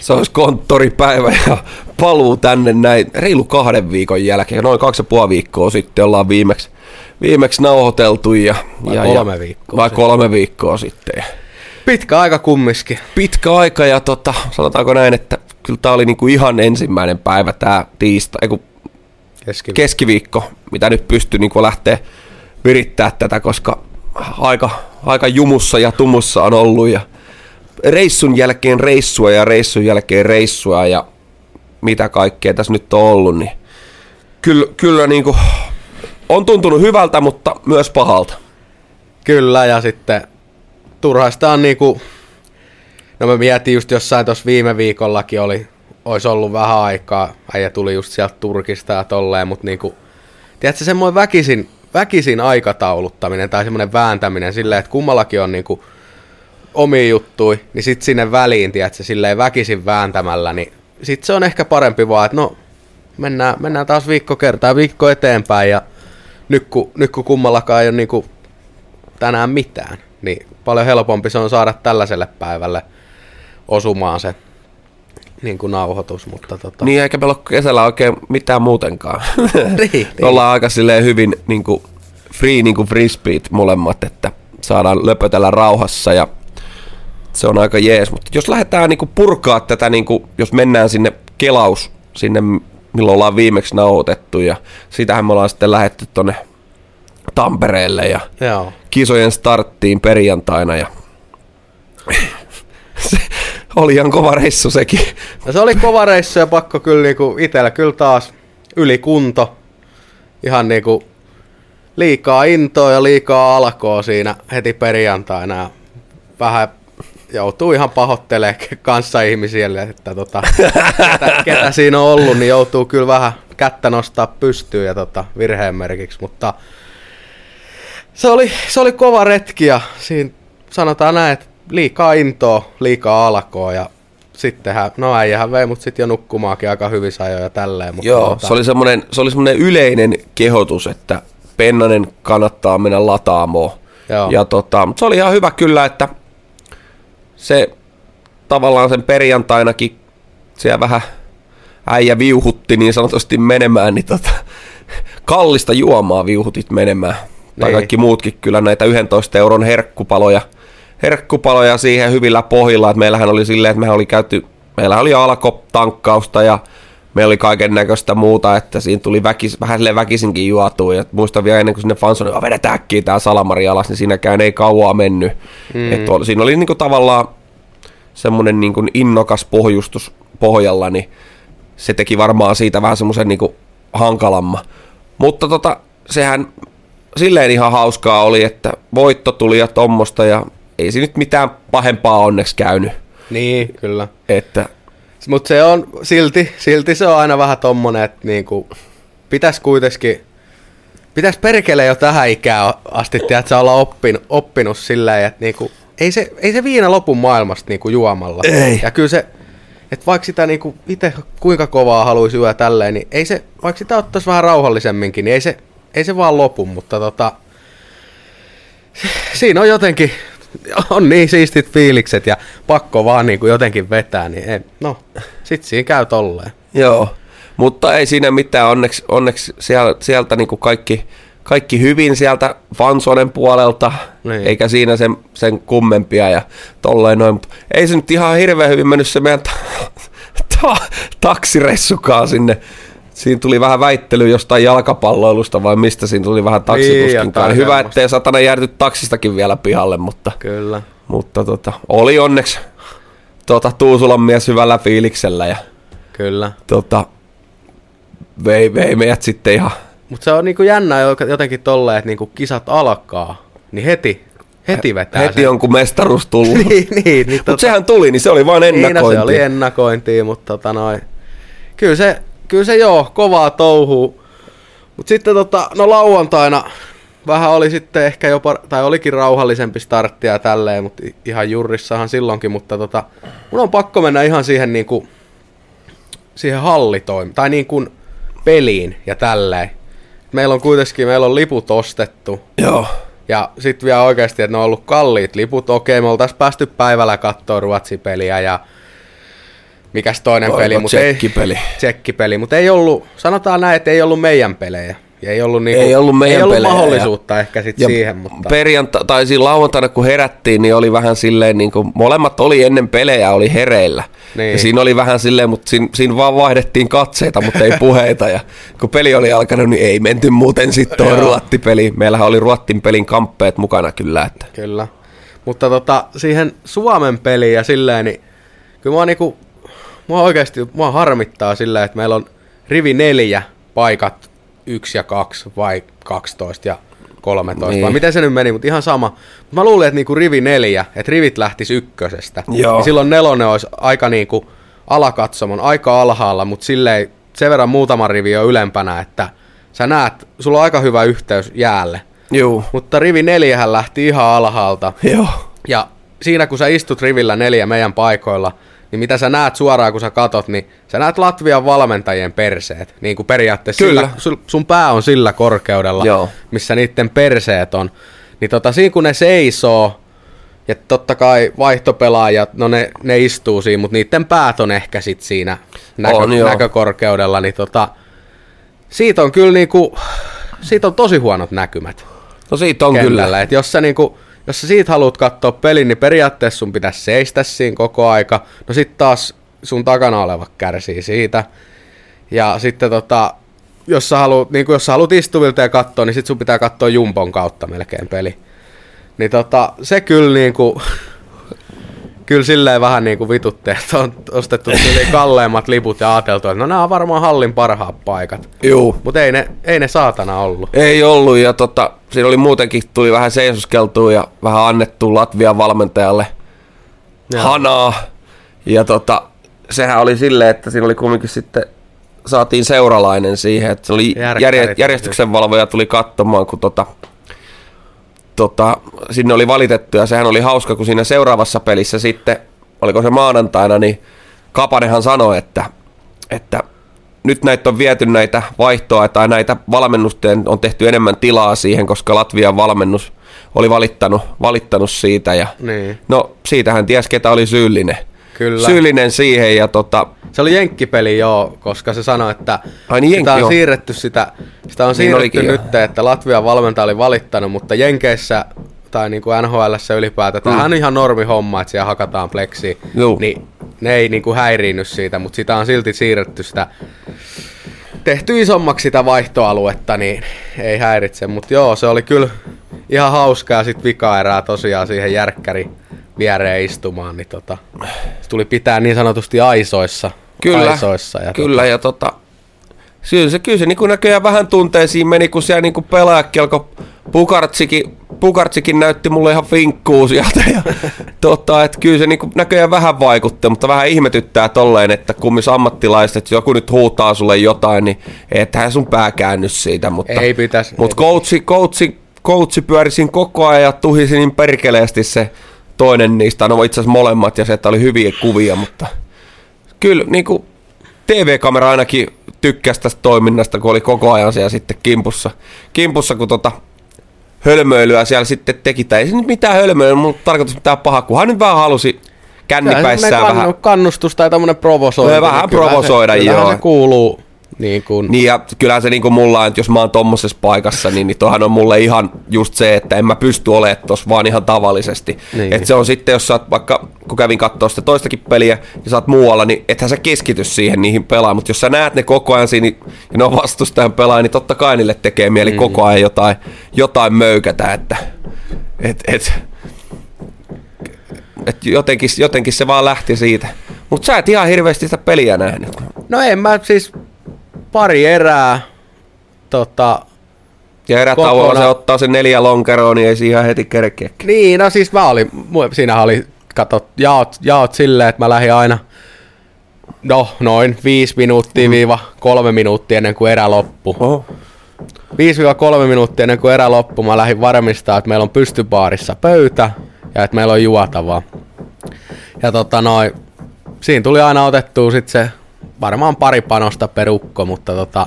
Se olisi konttoripäivä ja paluu tänne näin reilu kahden viikon jälkeen. Noin kaksi ja puoli viikkoa sitten ollaan viimeksi, viimeksi nauhoiteltu. Ja, vai ja, kolme ja, viikkoa Vai kolme viikkoa sitten. Pitkä aika kumminkin. Pitkä aika ja tota, sanotaanko näin, että kyllä tämä oli niinku ihan ensimmäinen päivä tämä tiistai, eiku, keskiviikko. keskiviikko, mitä nyt pystyy niinku lähteä virittää tätä, koska aika, aika jumussa ja tumussa on ollut ja reissun jälkeen reissua ja reissun jälkeen reissua ja mitä kaikkea tässä nyt on ollut, niin kyllä, kyllä niinku on tuntunut hyvältä, mutta myös pahalta. Kyllä, ja sitten turhaista on niinku, no mä mietin just jossain tuossa viime viikollakin oli, olisi ollut vähän aikaa, äijä tuli just sieltä Turkista ja tolleen, mutta niinku, tiedätkö semmoinen väkisin, väkisin aikatauluttaminen tai semmoinen vääntäminen silleen, että kummallakin on niinku omi juttui, niin sitten sinne väliin, tiedätkö, silleen väkisin vääntämällä, niin sitten se on ehkä parempi vaan, että no mennään, mennään taas viikko kertaa, viikko eteenpäin ja nyt kun, nyt kun kummallakaan ei ole niinku tänään mitään, niin paljon helpompi se on saada tällaiselle päivälle osumaan se niin kuin nauhoitus, mutta tota... Niin, eikä meillä ole kesällä oikein mitään muutenkaan. niin, niin. Ollaan aika silleen hyvin niin kuin free niin kuin frisbeet molemmat, että saadaan löpötellä rauhassa ja se on aika jees. Mutta jos lähdetään niin kuin purkaa tätä, niin kuin, jos mennään sinne kelaus, sinne milloin ollaan viimeksi nauhoitettu ja sitähän me ollaan sitten lähetty tonne Tampereelle ja Joo. kisojen starttiin perjantaina ja se oli ihan kova reissu sekin. No se oli kova reissu ja pakko kyllä niinku itellä kyllä taas ylikunto. Ihan niinku liikaa intoa ja liikaa alkoa siinä heti perjantaina. Ja vähän joutuu ihan pahoittelemaan kanssa ihmisille, että tota, ketä, ketä, siinä on ollut, niin joutuu kyllä vähän kättä nostaa pystyyn ja tota, virheen merkiksi, mutta se oli, se oli kova retki ja siinä sanotaan näin, että liikaa intoa, liikaa alkoa ja sittenhän, no äijähän vei mut sitten jo nukkumaakin aika hyvissä ajoin ja tälleen. Mutta Joo, tota, se oli semmoinen, se oli semmoinen yleinen kehotus, että Pennanen kannattaa mennä lataamoon. Joo. Ja tota, mutta se oli ihan hyvä kyllä, että se tavallaan sen perjantainakin siellä vähän äijä viuhutti niin sanotusti menemään, niin tota, kallista juomaa viuhutit menemään. Tai Niin. kaikki muutkin kyllä näitä 11 euron herkkupaloja, herkkupaloja siihen hyvillä pohjilla. että meillähän oli silleen, että mehän oli käyty, meillä oli alkotankkausta ja meillä oli kaiken näköistä muuta, että siinä tuli väkis, vähän silleen väkisinkin juotua. Ja muistan vielä ennen kuin sinne fansoni, että vedetään äkkiä tää salamari alas, niin siinäkään ei kauaa mennyt. Mm. Et oli, siinä oli niinku tavallaan semmoinen niinku innokas pohjustus pohjalla, niin se teki varmaan siitä vähän semmoisen niinku hankalamman. Mutta tota, sehän silleen ihan hauskaa oli, että voitto tuli ja tommosta ja ei se nyt mitään pahempaa onneksi käynyt. Niin, kyllä. Että Mutta se on silti, silti se on aina vähän tommonen, että niinku, pitäisi kuitenkin, pitäisi perkele jo tähän ikään asti, että olla oppinut, oppinut silleen, että niinku, ei se, ei se viina lopu maailmasta niinku juomalla. Ei. Ja kyllä se, että vaikka sitä niinku itse kuinka kovaa haluaisi syödä tälleen, niin ei se, vaikka sitä ottaisi vähän rauhallisemminkin, niin ei se, ei se vaan lopu, mutta tota, siinä on jotenkin, on niin siistit fiilikset ja pakko vaan niin kuin jotenkin vetää, niin ei, no, sit siinä käy tolleen. Joo, mutta ei siinä mitään. Onneksi, onneksi sieltä, sieltä niin kuin kaikki, kaikki hyvin sieltä Fansonen puolelta, Niin. eikä siinä sen, sen kummempia ja tolleen noin. Ei se nyt ihan hirveän hyvin mennyt se meidän ta- ta- taksiressukaan sinne. Siinä tuli vähän väittely jostain jalkapalloilusta vai mistä siinä tuli vähän taksituskin. jotain Niin, hyvä, ettei satana jääty taksistakin vielä pihalle, mutta, Kyllä. mutta tota, oli onneksi tota, Tuusulan mies hyvällä fiiliksellä ja Kyllä. tota, vei, vei meidät sitten ihan... Mutta se on niinku jännä jo- jotenkin tolleen, että niinku kisat alkaa, niin heti, heti vetää Heti sen. on kun mestaruus tullut. niin, niin, niin Mutta sehän tuli, niin se oli vain Niin, no ennakointi. se oli ennakointia, mutta tota noin. Kyllä se, kyllä se joo, kovaa touhuu. Mutta sitten tota, no lauantaina vähän oli sitten ehkä jopa, tai olikin rauhallisempi starttia ja tälleen, mutta ihan jurrissahan silloinkin, mutta tota, mun on pakko mennä ihan siihen niinku, siihen hallitoim, tai niin kuin peliin ja tälleen. Meillä on kuitenkin, meillä on liput ostettu, Joo. ja sitten vielä oikeasti, että ne on ollut kalliit liput. Okei, me oltaisiin päästy päivällä katsoa Ruotsi-peliä ja mikäs toinen Oliko peli, mutta ei, tsekkipeli? tsekkipeli, mutta ei ollut, sanotaan näin, että ei ollut meidän pelejä. Ja ei ollut, niinku, Ei ollut meidän ei ollut pelejä, mahdollisuutta ja, ehkä sit Ja siihen, mutta Perjanta, tai siinä lauantaina kun herättiin, niin oli vähän silleen, niin kuin, molemmat oli ennen pelejä, oli hereillä. Niin. Ja siinä oli vähän silleen, mutta siinä, siinä vaan vaihdettiin katseita, mutta ei puheita. Ja kun peli oli alkanut, niin ei menty muuten sitten tuohon Joo. ruottipeliin. Meillähän oli ruottin pelin kamppeet mukana kyllä. Että. kyllä. Mutta tota, siihen Suomen peliin ja silleen, niin kyllä mua niinku, mua oikeasti, mua harmittaa silleen, että meillä on rivi neljä paikat yksi ja kaksi vai 12 ja 13, Niin. vai miten se nyt meni, mutta ihan sama. Mut Mä luulin, että niinku rivi neljä, että rivit lähtis ykkösestä. Joo. Niin silloin nelonen olisi aika niinku alakatsomon, aika alhaalla, mutta silleen sen verran muutama rivi on ylempänä, että sä näet, sulla on aika hyvä yhteys jäälle. Juu. Mutta rivi neljähän lähti ihan alhaalta. Joo. Ja siinä kun sä istut rivillä neljä meidän paikoilla, niin mitä sä näet suoraan kun sä katot, niin sä näet Latvian valmentajien perseet. Niin kuin periaatteessa Kyllä. Sillä, sun pää on sillä korkeudella, Joo. missä niiden perseet on. Niin tota, siinä kun ne seisoo, ja totta kai vaihtopelaajat, no ne, ne istuu siinä, mutta niiden päät on ehkä sit siinä näkö, On, joo. näkökorkeudella, niin tota, siitä on kyllä niinku, siitä on tosi huonot näkymät No siitä on kentällä. kyllä. Et jos, sä niinku, jos sä siitä haluat katsoa pelin, niin periaatteessa sun pitäisi seistä siinä koko aika. No sit taas sun takana oleva kärsii siitä. Ja sitten tota, jos sä haluat, niin jos sä haluat istuvilta ja katsoa, niin sit sun pitää katsoa Jumbon kautta melkein peli. Niin tota, se kyllä niinku, kyllä silleen vähän niinku vitutti, että on ostettu yli kalleimmat liput ja ajateltu, että no nämä on varmaan hallin parhaat paikat. Juu. Mutta ei ne, ei ne saatana ollut. Ei ollut ja tota, siinä oli muutenkin, tuli vähän seisoskeltua ja vähän annettu Latvian valmentajalle Joo. hanaa. Ja tota, sehän oli silleen, että siinä oli kumminkin sitten saatiin seuralainen siihen, että se oli järjestyksenvalvoja tuli katsomaan, kun tota, tota, sinne oli valitettu ja sehän oli hauska, kun siinä seuraavassa pelissä sitten, oliko se maanantaina, niin Kapanenhan sanoi, että, että nyt näitä on viety näitä vaihtoa tai näitä valmennusten on tehty enemmän tilaa siihen, koska Latvian valmennus oli valittanut, valittanut siitä ja Niin. no siitähän ties ketä oli syyllinen. Kyllä. Syyllinen siihen ja tota, Se oli jenkkipeli joo, koska se sanoi, että Ai niin, sitä on siirretty sitä, sitä on Niin siirretty nyt, että Latvian valmentaja oli valittanut, mutta Jenkeissä tai niin kuin NHLssä ylipäätään, mm. tämähän on ihan normi homma, että siellä hakataan pleksiä, Juu. niin ne ei niin kuin häiriinny siitä, mutta sitä on silti siirretty sitä, tehty isommaksi sitä vaihtoaluetta, niin ei häiritse, mutta joo, se oli kyllä ihan hauskaa sitten vikaerää tosiaan siihen järkkäri viereen istumaan, niin tota, se tuli pitää niin sanotusti aisoissa. Kyllä, aisoissa ja kyllä ja tota, kyllä se, kyllä se niin näköjään vähän tunteisiin meni, kun siellä niin pelaajakin alkoi Pukartsikin, Pukartsikin näytti mulle ihan vinkkuu sieltä ja tota, että kyllä se niin kuin näköjään vähän vaikutti, mutta vähän ihmetyttää tolleen, että kummis ammattilaiset, että joku nyt huutaa sulle jotain, niin ethän sun pää käänny siitä, mutta, Ei pitäisi. mutta coachi, coachi, coachi pyöri siinä koko ajan ja tuhisi niin perkeleesti se toinen niistä, no itse asiassa molemmat ja se, että oli hyviä kuvia, mutta kyllä niin kuin TV-kamera ainakin tykkäsi tästä toiminnasta, kun oli koko ajan siellä sitten kimpussa, kimpussa kun tota hölmöilyä siellä sitten teki. Tai ei se nyt mitään hölmöilyä, mutta tarkoitus mitään pahaa, kun hän nyt vähän halusi kännipäissään vähän. kannustus tai tämmöinen provosointi. Vähän niin kyllähän provosoida, se, joo. se kuuluu niin kuin, Niin ja kyllähän se niinku mulla on, että jos mä oon tommosessa paikassa, niin, niin toihan on mulle ihan just se, että en mä pysty olemaan tossa vaan ihan tavallisesti. Niin. Että se on sitten, jos sä oot vaikka, kun kävin katsoa sitä toistakin peliä ja sä oot muualla, niin ethän sä keskity siihen niihin pelaamaan. Mutta jos sä näet ne koko ajan siinä niin- ja ne on vastustajan pelaaja, niin totta kai niille tekee mieli Mm. koko ajan jotain, jotain möykätä, että et, et, et jotenkin, jotenkin se vaan lähti siitä. Mutta sä et ihan hirveästi sitä peliä nähnyt. No en mä siis pari erää tota, Ja erätauolla se ottaa sen neljä lonkeroa, niin ei siihen heti kerkeä. Niin, no siis mä olin, siinä oli, kato, jaot, jaot silleen, että mä lähdin aina, no noin 5 minuuttia viiva kolme minuuttia ennen kuin erä loppui. Oho. 5-3 minuuttia ennen kuin erä loppui, mä lähdin varmistaa, että meillä on pystybaarissa pöytä ja että meillä on juotavaa. Ja tota noin, siinä tuli aina otettua sit se varmaan pari panosta perukko, mutta tota,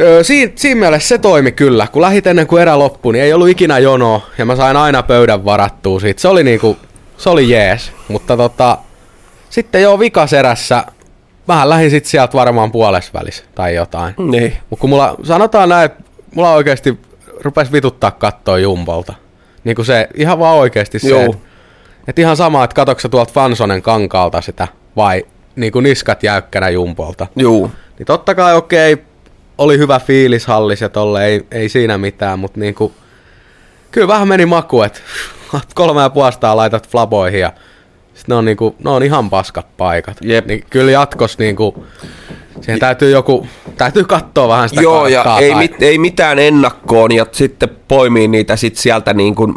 Öö, siinä, mielessä se toimi kyllä. Kun lähit ennen kuin erä loppui, niin ei ollut ikinä jonoa ja mä sain aina pöydän varattua siitä. Se oli niinku, se oli jees. Mutta tota, sitten joo vikaserässä, vähän lähdin sitten sieltä varmaan puolesvälis tai jotain. Niin. Mutta kun mulla, sanotaan näin, että mulla oikeasti rupesi vituttaa kattoa Jumbolta. Niin kuin se, ihan vaan oikeasti se, että et ihan sama, että katoksa tuolta Fansonen kankaalta sitä, vai niin kuin niskat jäykkänä Jumpolta. Juu. Niin totta kai okei, oli hyvä fiilis hallis ja tolle, ei, ei siinä mitään, mutta niinku, kyllä vähän meni maku, että kolme ja puolestaan laitat flaboihin ja sit ne on, niinku, ne on ihan paskat paikat. Jep. Niin kyllä jatkos niinku, siihen täytyy joku, täytyy katsoa vähän sitä Joo, ja ei, tai- mit, ei mitään ennakkoon, ja sitten poimii niitä sit sieltä niin kuin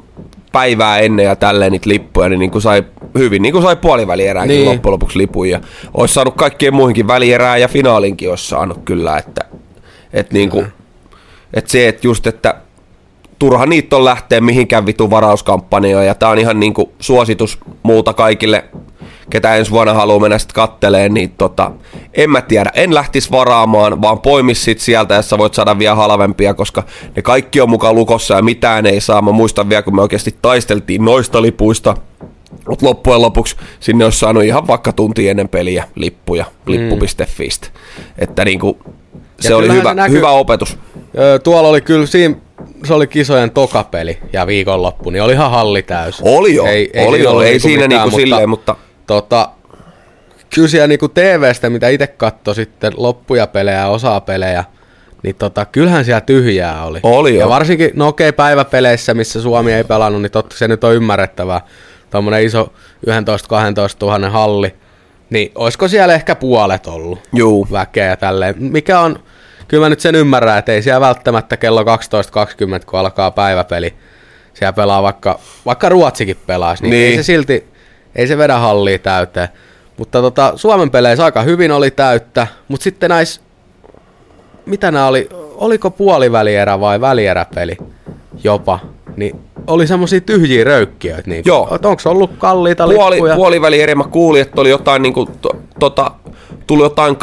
päivää ennen ja tälleen niitä lippuja, niin, niin kuin sai hyvin, niin kuin sai puolivälierääkin Niin. niin. loppujen lopuksi lipun, ja olisi saanut kaikkien muihinkin välierää ja finaalinkin olisi saanut kyllä, että, että, niin kuin, että se, että just, että turha niitä on lähteä mihinkään vitu varauskampanjoon, ja tää on ihan niinku suositus muuta kaikille, ketä ensi vuonna haluaa mennä sitten katteleen, niin tota, en mä tiedä, en lähtis varaamaan, vaan poimis sit sieltä, jos sä voit saada vielä halvempia, koska ne kaikki on mukaan lukossa ja mitään ei saa. Mä muistan vielä, kun me oikeasti taisteltiin noista lipuista, mutta loppujen lopuksi sinne olisi saanut ihan vaikka tunti ennen peliä lippuja lippu.fistä. Että niinku, se oli hyvä, se näkyy- hyvä opetus. Öö, tuolla oli kyllä siinä, se oli kisojen tokapeli ja viikonloppu, niin oli ihan halli täys. Oli jo, Ei, ei, oli siinä ollut ei niinku siinä niinku silleen, mutta Tota, kyllä siellä niinku TVstä, mitä itse katsoi sitten loppuja pelejä ja osaa pelejä, niin tota, kyllähän siellä tyhjää oli. Oli ja jo. varsinkin, no okei, päiväpeleissä, missä Suomi ei pelannut, niin totta se nyt on ymmärrettävää. Tuommoinen iso 11-12 tuhannen halli, niin olisiko siellä ehkä puolet ollut juu, väkeä ja tälleen. Mikä on, kyllä mä nyt sen ymmärrän, että ei siellä välttämättä kello 12.20, kun alkaa päiväpeli, siellä pelaa vaikka, vaikka Ruotsikin pelaisi, niin. Niin. ei se silti, ei se vedä hallia täyteen. Mutta tota, Suomen peleissä aika hyvin oli täyttä, mutta sitten näissä, mitä nämä oli, oliko puolivälierä vai välieräpeli jopa, niin oli semmosia tyhjiä röykkiöitä. Niin Joo. Onko ollut kalliita puoli, lippuja? puoliväli eri mä kuulin, että oli jotain niinku, to, tota, tuli jotain 20-30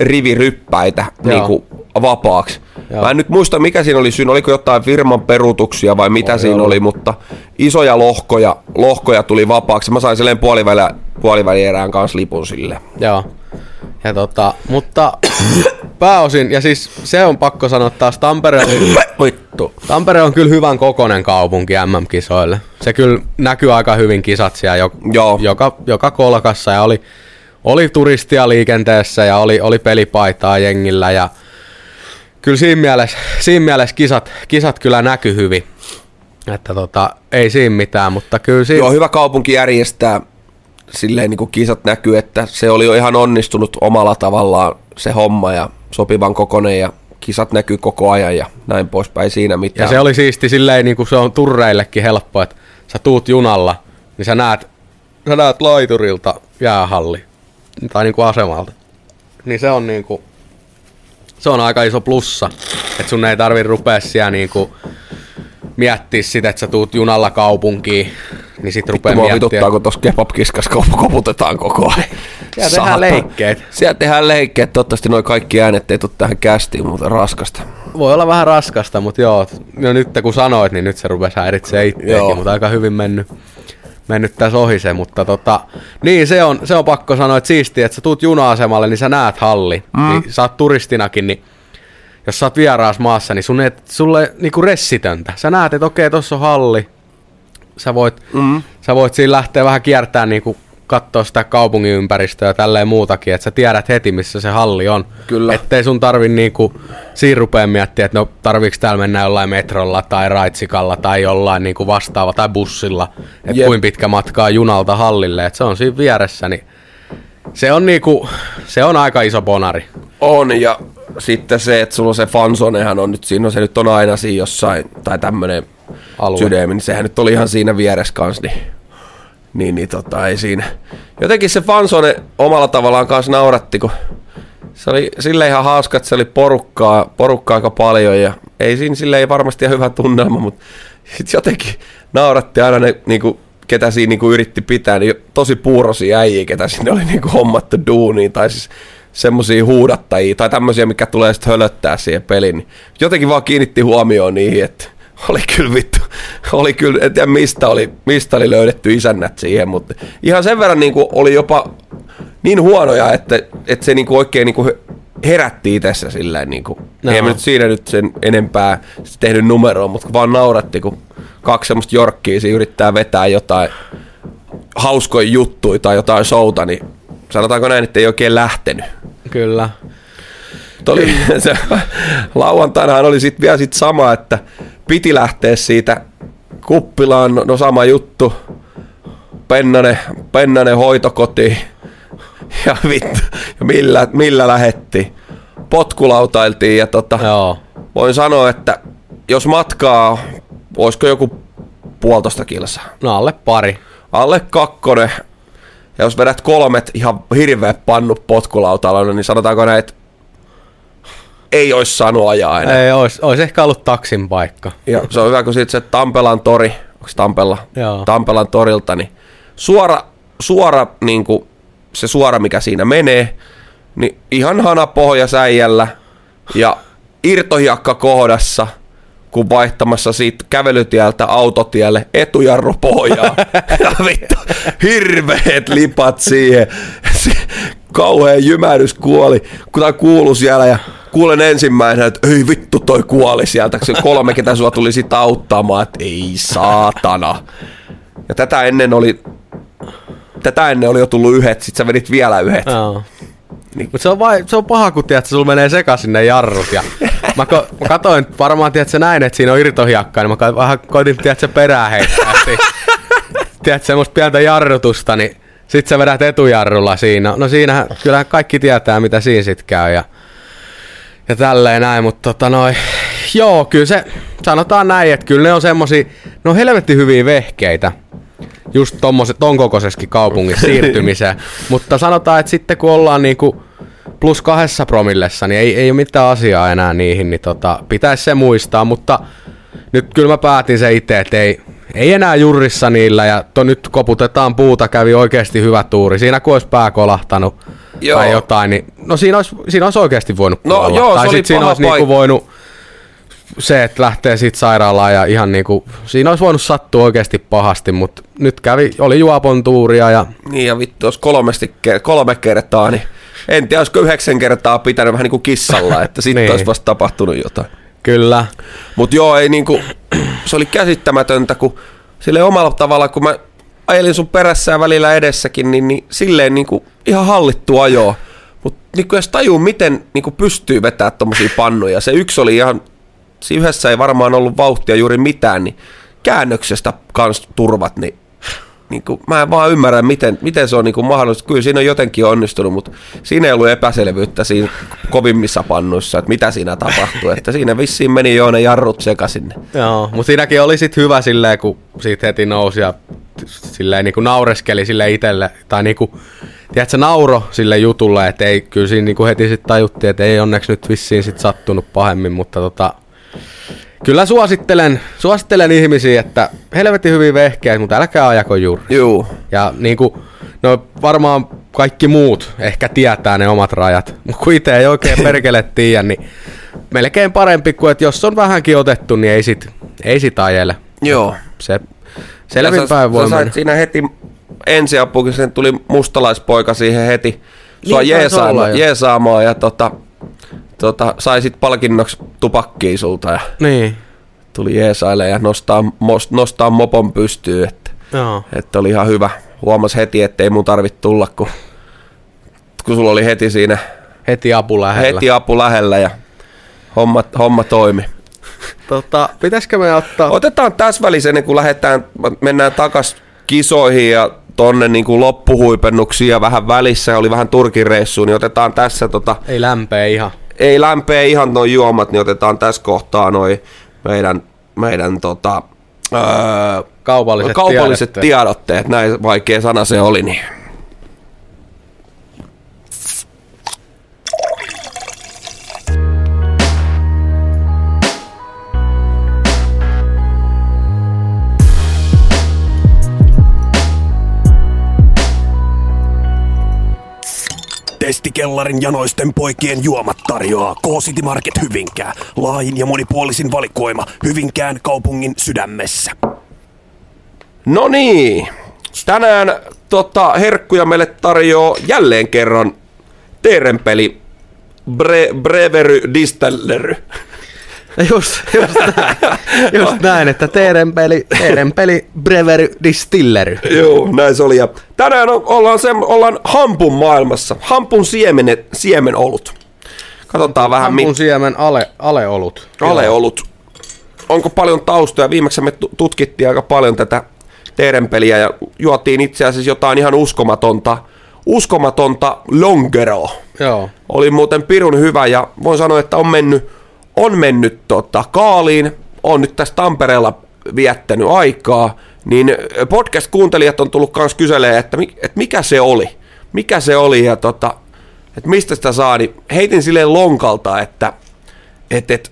riviryppäitä Joo. niinku vapaaksi. Joo. Mä en nyt muista mikä siinä oli syyn, oliko jotain firman peruutuksia vai mitä Voi siinä olla. oli, mutta isoja lohkoja, lohkoja tuli vapaaksi. Mä sain silleen puoliväli, puoliväli erään kanssa lipun sille. Joo. Ja tota, mutta pääosin, ja siis se on pakko sanoa taas, Tampere, Vittu. Tampere on kyllä hyvän kokonen kaupunki MM-kisoille. Se kyllä näkyy aika hyvin kisat siellä jo, Joo. joka, joka kolkassa ja oli, oli turistia liikenteessä ja oli, oli pelipaitaa jengillä ja kyllä siinä mielessä, siinä mielessä kisat, kisat kyllä näkyy hyvin. Että tota, ei siinä mitään, mutta kyllä siinä... Joo, hyvä kaupunki järjestää silleen niin kuin kisat näkyy, että se oli jo ihan onnistunut omalla tavallaan se homma ja sopivan kokonen ja kisat näkyy koko ajan ja näin poispäin siinä Ja mitään. se oli siisti silleen, niin kuin se on turreillekin helppo, että sä tuut junalla, niin sä näet, sä näet laiturilta jäähalli, tai niin kuin asemalta. Niin se on niin kuin, se on aika iso plussa, että sun ei tarvi rupea siellä niin kuin miettiä sitä, että sä tuut junalla kaupunkiin, niin sit rupea Mua miettiä. vituttaa, kun tuossa kebabkiskas kop- koputetaan koko ajan. Siellä tehdään Saatana. leikkeet. Siellä tehdään leikkeet. Toivottavasti noin kaikki äänet ei tule tähän kästiin, mutta raskasta. Voi olla vähän raskasta, mutta joo, no nyt kun sanoit, niin nyt se rupesi häiritsee itseäkin, Joo. mutta aika hyvin mennyt, mennyt tässä ohi se, mutta tota, niin se on, se on pakko sanoa, että siistiä, että sä tuut juna-asemalle, niin sä näet halli, mm. niin sä oot turistinakin, niin jos sä oot vieraas maassa, niin sun ei, sulle niinku ressitöntä. Sä näet, että okei, tossa on halli, sä voit, mm. sä voit siinä lähteä vähän kiertämään niinku katsoa sitä kaupungin ympäristöä ja tälleen muutakin, että sä tiedät heti, missä se halli on. Kyllä. Ettei sun tarvi niinku siinä rupea miettiä, että no tarviiko täällä mennä jollain metrolla tai raitsikalla tai jollain niinku vastaava tai bussilla, että kuinka pitkä matkaa junalta hallille, että se on siinä vieressä, niin se on niinku, se on aika iso bonari. On, ja sitten se, että sulla on se fansonehan on nyt, siinä on se nyt on aina siinä jossain, tai tämmönen Alue. sydämi, niin sehän nyt oli ihan siinä vieressä kanssa, niin, niin, niin tota, ei siinä. Jotenkin se fansone omalla tavallaan kanssa nauratti, kun se oli sille ihan hauska, että se oli porukkaa, porukkaa aika paljon, ja ei siinä sille ei varmasti ihan hyvä tunnelma, mutta sitten jotenkin nauratti aina ne, niinku, ketä siinä niinku yritti pitää, niin tosi puurosia äijiä, ketä sinne oli niinku hommattu duuniin, tai siis semmosia huudattajia, tai tämmöisiä, mikä tulee sitten hölöttää siihen peliin. Niin jotenkin vaan kiinnitti huomioon niihin, että oli kyllä vittu, oli kyllä, en tiedä mistä oli, mistä oli löydetty isännät siihen, mutta ihan sen verran niin kuin oli jopa niin huonoja, että, että se niin kuin oikein niin kuin herätti itsessä silleen, niin kuin, no. ei nyt siinä nyt sen enempää tehnyt numeroa, mutta vaan nauratti, kun kaksi semmoista jorkkia siinä yrittää vetää jotain hauskoja juttuja tai jotain showta, niin sanotaanko näin, että ei oikein lähtenyt. Kyllä. Oli, se, lauantainahan oli sitten vielä sit sama, että piti lähteä siitä kuppilaan, no, no sama juttu, Pennanen, Pennanen hoitokoti ja vittu, ja millä, millä lähetti. Potkulautailtiin ja tota, Joo. voin sanoa, että jos matkaa, olisiko joku puolitoista kilsaa. No alle pari. Alle kakkonen, ja jos vedät kolmet ihan hirveä pannu potkulautalla, niin sanotaanko näin, että ei olisi saanut ajaa enää. Ei, olisi, olisi ehkä ollut taksin paikka. Ja se on hyvä, kun sitten se Tampelan tori, onko Tampella? Joo. Tampelan torilta, niin suora, suora niin kuin se suora, mikä siinä menee, niin ihan hana pohjasäijällä ja irtohiakka kohdassa, kun vaihtamassa siitä kävelytieltä autotielle etujarru pohjaa. ja vittu, hirveet lipat siihen. Kauhean jymähdys kuoli, kun tämä kuului siellä ja kuulen ensimmäisenä, että ei vittu toi kuoli sieltä, se kolme, ketä sua tuli sitä auttamaan, että ei saatana. Ja tätä ennen oli, tätä ennen oli jo tullut yhdet, sit sä vedit vielä yhdet. Joo. Niin. Mutta se, on vai, se on paha, kun tiedät, sulla menee sekaisin ne jarrut. Ja mä, ko, mä katoin varmaan, tiedät, näin, että siinä on irtohiakka, niin mä vähän koitin, tiedät, se perää heittää. tiedät, semmoista pientä jarrutusta, niin sit sä vedät etujarrulla siinä. No siinähän, kyllähän kaikki tietää, mitä siinä sit käy. Ja, ja tälleen näin, mutta tota noin, joo, kyllä se, sanotaan näin, että kyllä ne on semmosia, ne on helvetti hyviä vehkeitä just tommoset, ton kokoisessakin kaupungissa siirtymiseen. Mutta sanotaan, että sitten kun ollaan niinku plus kahdessa promillessa, niin ei, ei ole mitään asiaa enää niihin, niin tota, pitäisi se muistaa, mutta nyt kyllä mä päätin se itse, että ei, ei enää jurissa niillä ja to, nyt koputetaan puuta, kävi oikeasti hyvä tuuri. Siinä kun olisi pää kolahtanut joo. tai jotain, niin no siinä olisi, siinä olisi oikeasti voinut no, kuolla. Joo, tai sitten siinä olisi paik- niinku voinut se, että lähtee siitä sairaalaan ja ihan niinku, siinä olisi voinut sattua oikeasti pahasti, mutta nyt kävi, oli juopon tuuria ja... Niin ja vittu, jos kolmesti, kolme kertaa, niin en tiedä, olisiko yhdeksän kertaa pitänyt vähän niin kuin kissalla, että sitten niin. olisi vasta tapahtunut jotain. Kyllä. Mutta joo, ei niinku, se oli käsittämätöntä, kun sille omalla tavalla, kun mä ajelin sun perässä ja välillä edessäkin, niin, niin silleen niinku ihan hallittu ajoa. Mutta niinku jos tajuu, miten niinku pystyy vetämään tommosia pannuja. Se yksi oli ihan siinä yhdessä ei varmaan ollut vauhtia juuri mitään, niin käännöksestä kans turvat, niin, niin kuin, mä en vaan ymmärrä, miten, miten se on niin kuin mahdollista. Kyllä siinä on jotenkin onnistunut, mutta siinä ei ollut epäselvyyttä siinä kovimmissa pannuissa, että mitä siinä tapahtuu. Että siinä vissiin meni jo ne jarrut sekaisin. Joo, mutta siinäkin oli sit hyvä silleen, kun siitä heti nousi ja silleen niin kuin naureskeli sille itselle, tai niin kuin, tiedätkö, nauro sille jutulle, että ei, kyllä siinä niin kuin heti sitten tajuttiin, että ei onneksi nyt vissiin sit sattunut pahemmin, mutta tota, Kyllä suosittelen, suosittelen ihmisiä, että helvetin hyvin vehkeä, mutta älkää ajako juuri. Juu. Ja niin kuin, no varmaan kaikki muut ehkä tietää ne omat rajat, mutta kun itse ei oikein perkele tiedä, niin melkein parempi kuin, että jos on vähänkin otettu, niin ei sit, ei sit ajele. Joo. Se selvinpäin voi mennä. siinä heti ensiapukin, sen tuli mustalaispoika siihen heti sua niin, jeesaamaan ja tota, tota, sai sit palkinnoksi tupakkiin sulta ja niin. tuli jeesaille ja nostaa, most, nostaa mopon pystyyn, että, Joo. että oli ihan hyvä. Huomas heti, ettei mun tarvitse tulla, kun, kun sulla oli heti siinä heti apu lähellä, heti apu lähellä ja homma, homma toimi. Tota, pitäisikö me ottaa? Otetaan tässä välissä ennen kuin lähdetään, mennään takas kisoihin ja tonne niin kuin loppuhuipennuksia vähän välissä, oli vähän Turkin reissuun, niin otetaan tässä tota... Ei lämpeä ihan ei lämpee ihan noin juomat, niin otetaan tässä kohtaa noin meidän, meidän tota, öö, kaupalliset, kaupalliset tiedotteet. tiedotteet. Näin vaikea sana se oli. Niin. Kastikellarin janoisten poikien juomat tarjoaa K-City Market Hyvinkää. Laajin ja monipuolisin valikoima Hyvinkään kaupungin sydämessä. No niin, tänään tota, herkkuja meille tarjoaa jälleen kerran Teerenpeli Bre, Brevery Distellery. Just, just, näin, just näin, että Teerenpeli, Teerenpeli Brevery Distilleri. Joo, näin se oli. Ja tänään on, ollaan, se, ollaan hampun maailmassa. Hampun siemenet, siemenolut. Katsotaan vähän, Hampun mi- siemen ale, aleolut. aleolut. Onko paljon taustoja? Viimeksi me tu- tutkittiin aika paljon tätä Teerenpeliä ja juotiin itse asiassa jotain ihan uskomatonta, uskomatonta longeroa. Joo. Oli muuten pirun hyvä ja voin sanoa, että on mennyt, on mennyt tota, kaaliin, on nyt tässä Tampereella viettänyt aikaa, niin podcast-kuuntelijat on tullut myös kyselemään, että, että mikä se oli, mikä se oli ja tota, että mistä sitä saa, niin heitin silleen lonkalta, että, että, että,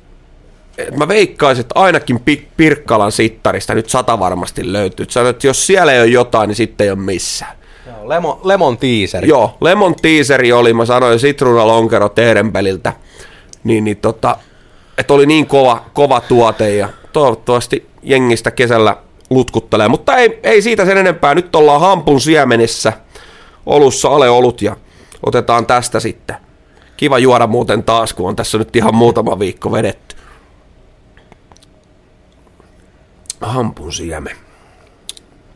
että mä veikkaisin, että ainakin Pi- Pirkkalan sittarista nyt sata varmasti löytyy. Sanoin, että jos siellä ei ole jotain, niin sitten ei ole missään. Joo, lemon, lemon teaser. Joo, Lemon Teaseri oli, mä sanoin Citruna Lonkero Teerenpeliltä, niin, niin tota, että oli niin kova, kova tuote ja toivottavasti jengistä kesällä lutkuttelee, mutta ei, ei siitä sen enempää, nyt ollaan hampun siemenessä, olussa aleolut ja otetaan tästä sitten. Kiva juoda muuten taas, kun on tässä nyt ihan muutama viikko vedetty. Hampun siemen.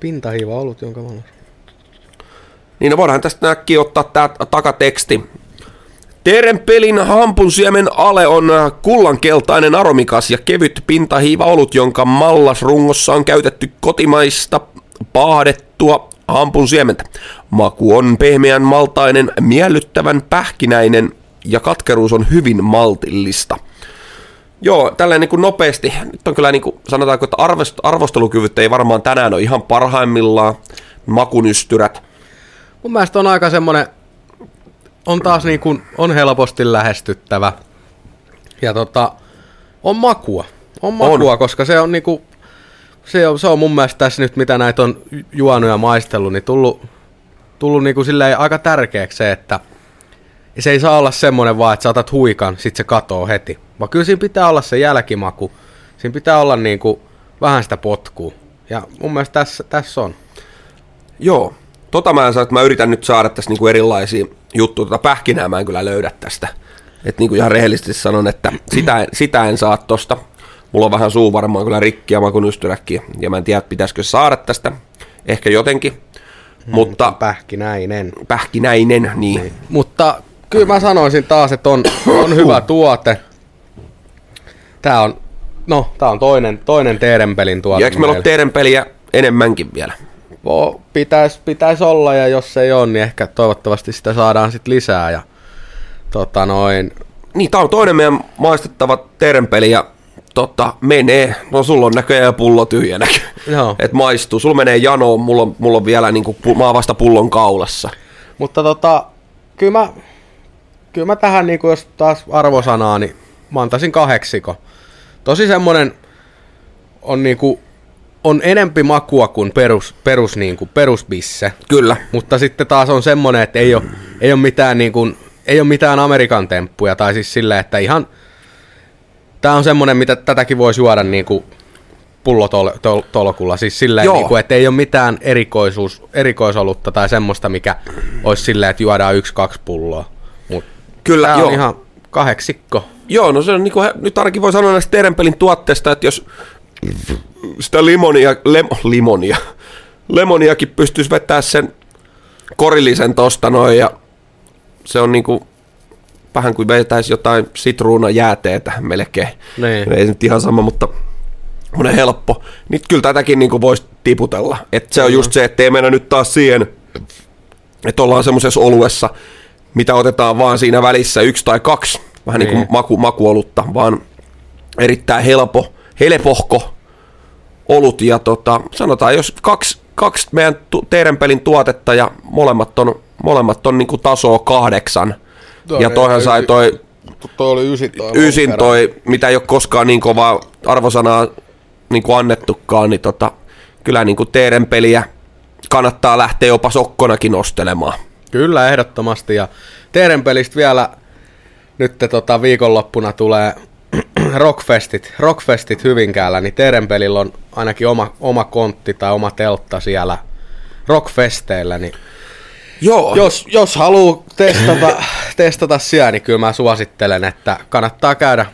Pintahiiva ollut, jonka mä olen. Niin no voidaan tästä näkkiä ottaa tää takateksti. Teeren pelin hampunsiemen ale on äh, kullankeltainen aromikas ja kevyt pintahiiva olut, jonka mallasrungossa on käytetty kotimaista paahdettua hampunsiementä. Maku on pehmeän maltainen, miellyttävän pähkinäinen ja katkeruus on hyvin maltillista. Joo, tälleen niin nopeasti. Nyt on kyllä niin kuin, sanotaanko, että arvost- arvostelukyvyt ei varmaan tänään ole ihan parhaimmillaan. Makunystyrät. Mun mielestä on aika semmonen, on taas niin kuin, on helposti lähestyttävä. Ja tota, on makua. On makua, on. koska se on niinku, se on, se on mun mielestä tässä nyt, mitä näitä on juonut ja maistellut, niin tullut, tullut niinku silleen aika tärkeäksi se, että se ei saa olla semmonen vaan, että sä otat huikan, sit se katoo heti. Vaan kyllä siinä pitää olla se jälkimaku. Siinä pitää olla niinku vähän sitä potkua. Ja mun mielestä tässä, tässä on. Joo, tota mä en saa, että mä yritän nyt saada tässä niinku erilaisia juttuja, tota pähkinää mä en kyllä löydä tästä. Että niinku ihan rehellisesti sanon, että sitä, en- sitä en saa tosta. Mulla on vähän suu varmaan kyllä rikki ja makunystyrkki, ja mä en tiedä, pitäisikö saada tästä. Ehkä jotenkin. Mutta Pähkinäinen. pähkinäinen, niin. Mutta kyllä mä sanoisin taas, että on, on hyvä tuote. Tää on, no, tää on toinen, toinen Teerenpelin tuote. Ja eikö meillä ole teidän peliä enemmänkin vielä? Vo- pitäis, olla, ja jos ei ole, niin ehkä toivottavasti sitä saadaan sitten lisää. Ja, tota noin, Niin, tää on toinen meidän maistettava teidän peli, ja tota, menee. No sulla on näköjään pullo tyhjänä. Joo. Et maistuu. Sulla menee janoon, mulla on, mulla on vielä niinku, mä oon vasta pullon kaulassa. Mutta tota, kyllä mä, kyllä mä tähän, niin jos taas arvosanaa, niin mä antaisin kahdeksiko. Tosi semmonen on niinku, on enempi makua kuin perus, perus, niinku, perusbisse. Kyllä. Mutta sitten taas on semmonen, että ei ole, ei ole mitään niinku, ei ole mitään Amerikan temppuja, tai siis silleen, että ihan, tää on semmonen, mitä tätäkin voisi juoda niinku pullotolkulla, siis silleen, Joo. niinku, että ei ole mitään erikoisuus, erikoisolutta tai semmoista, mikä olisi silleen, että juodaan yksi, kaksi pulloa. Mut Kyllä, tää joo. on ihan kahdeksikko. Joo, no se on niinku, nyt ainakin voi sanoa näistä teidän pelin tuotteista, että jos sitä limonia, lem, limonia, lemoniakin pystyisi vetää sen korillisen tosta noin ja se on niinku vähän kuin vetäisi jotain sitruunajääteetä melkein. Niin. Ei se nyt ihan sama, mutta semmoinen helppo. Niin kyllä tätäkin niinku voisi tiputella. Et se on just se, että ei mennä nyt taas siihen, että ollaan semmoisessa oluessa, mitä otetaan vaan siinä välissä yksi tai kaksi, vähän niin, Niin. kuin maku, makuolutta, vaan erittäin helpo, helpohko olut. Ja tota, sanotaan, jos kaksi, kaksi meidän tu, teidän pelin tuotetta ja molemmat on, molemmat on niin kuin tasoa kahdeksan, Toi ja toihan sai toi Toi oli ysi toi. ysin toi, mitä ei ole koskaan niin kovaa arvosanaa niin kuin annettukaan, niin tota, kyllä niin kuin teidän peliä kannattaa lähteä jopa sokkonakin nostelemaan. Kyllä, ehdottomasti. Ja Teerenpelistä vielä nyt tota, viikonloppuna tulee Rockfestit, Rockfestit Hyvinkäällä, niin Teerenpelillä on ainakin oma, oma kontti tai oma teltta siellä Rockfesteillä, niin Joo. jos, jos haluaa testata, testata siellä, niin kyllä mä suosittelen, että kannattaa käydä,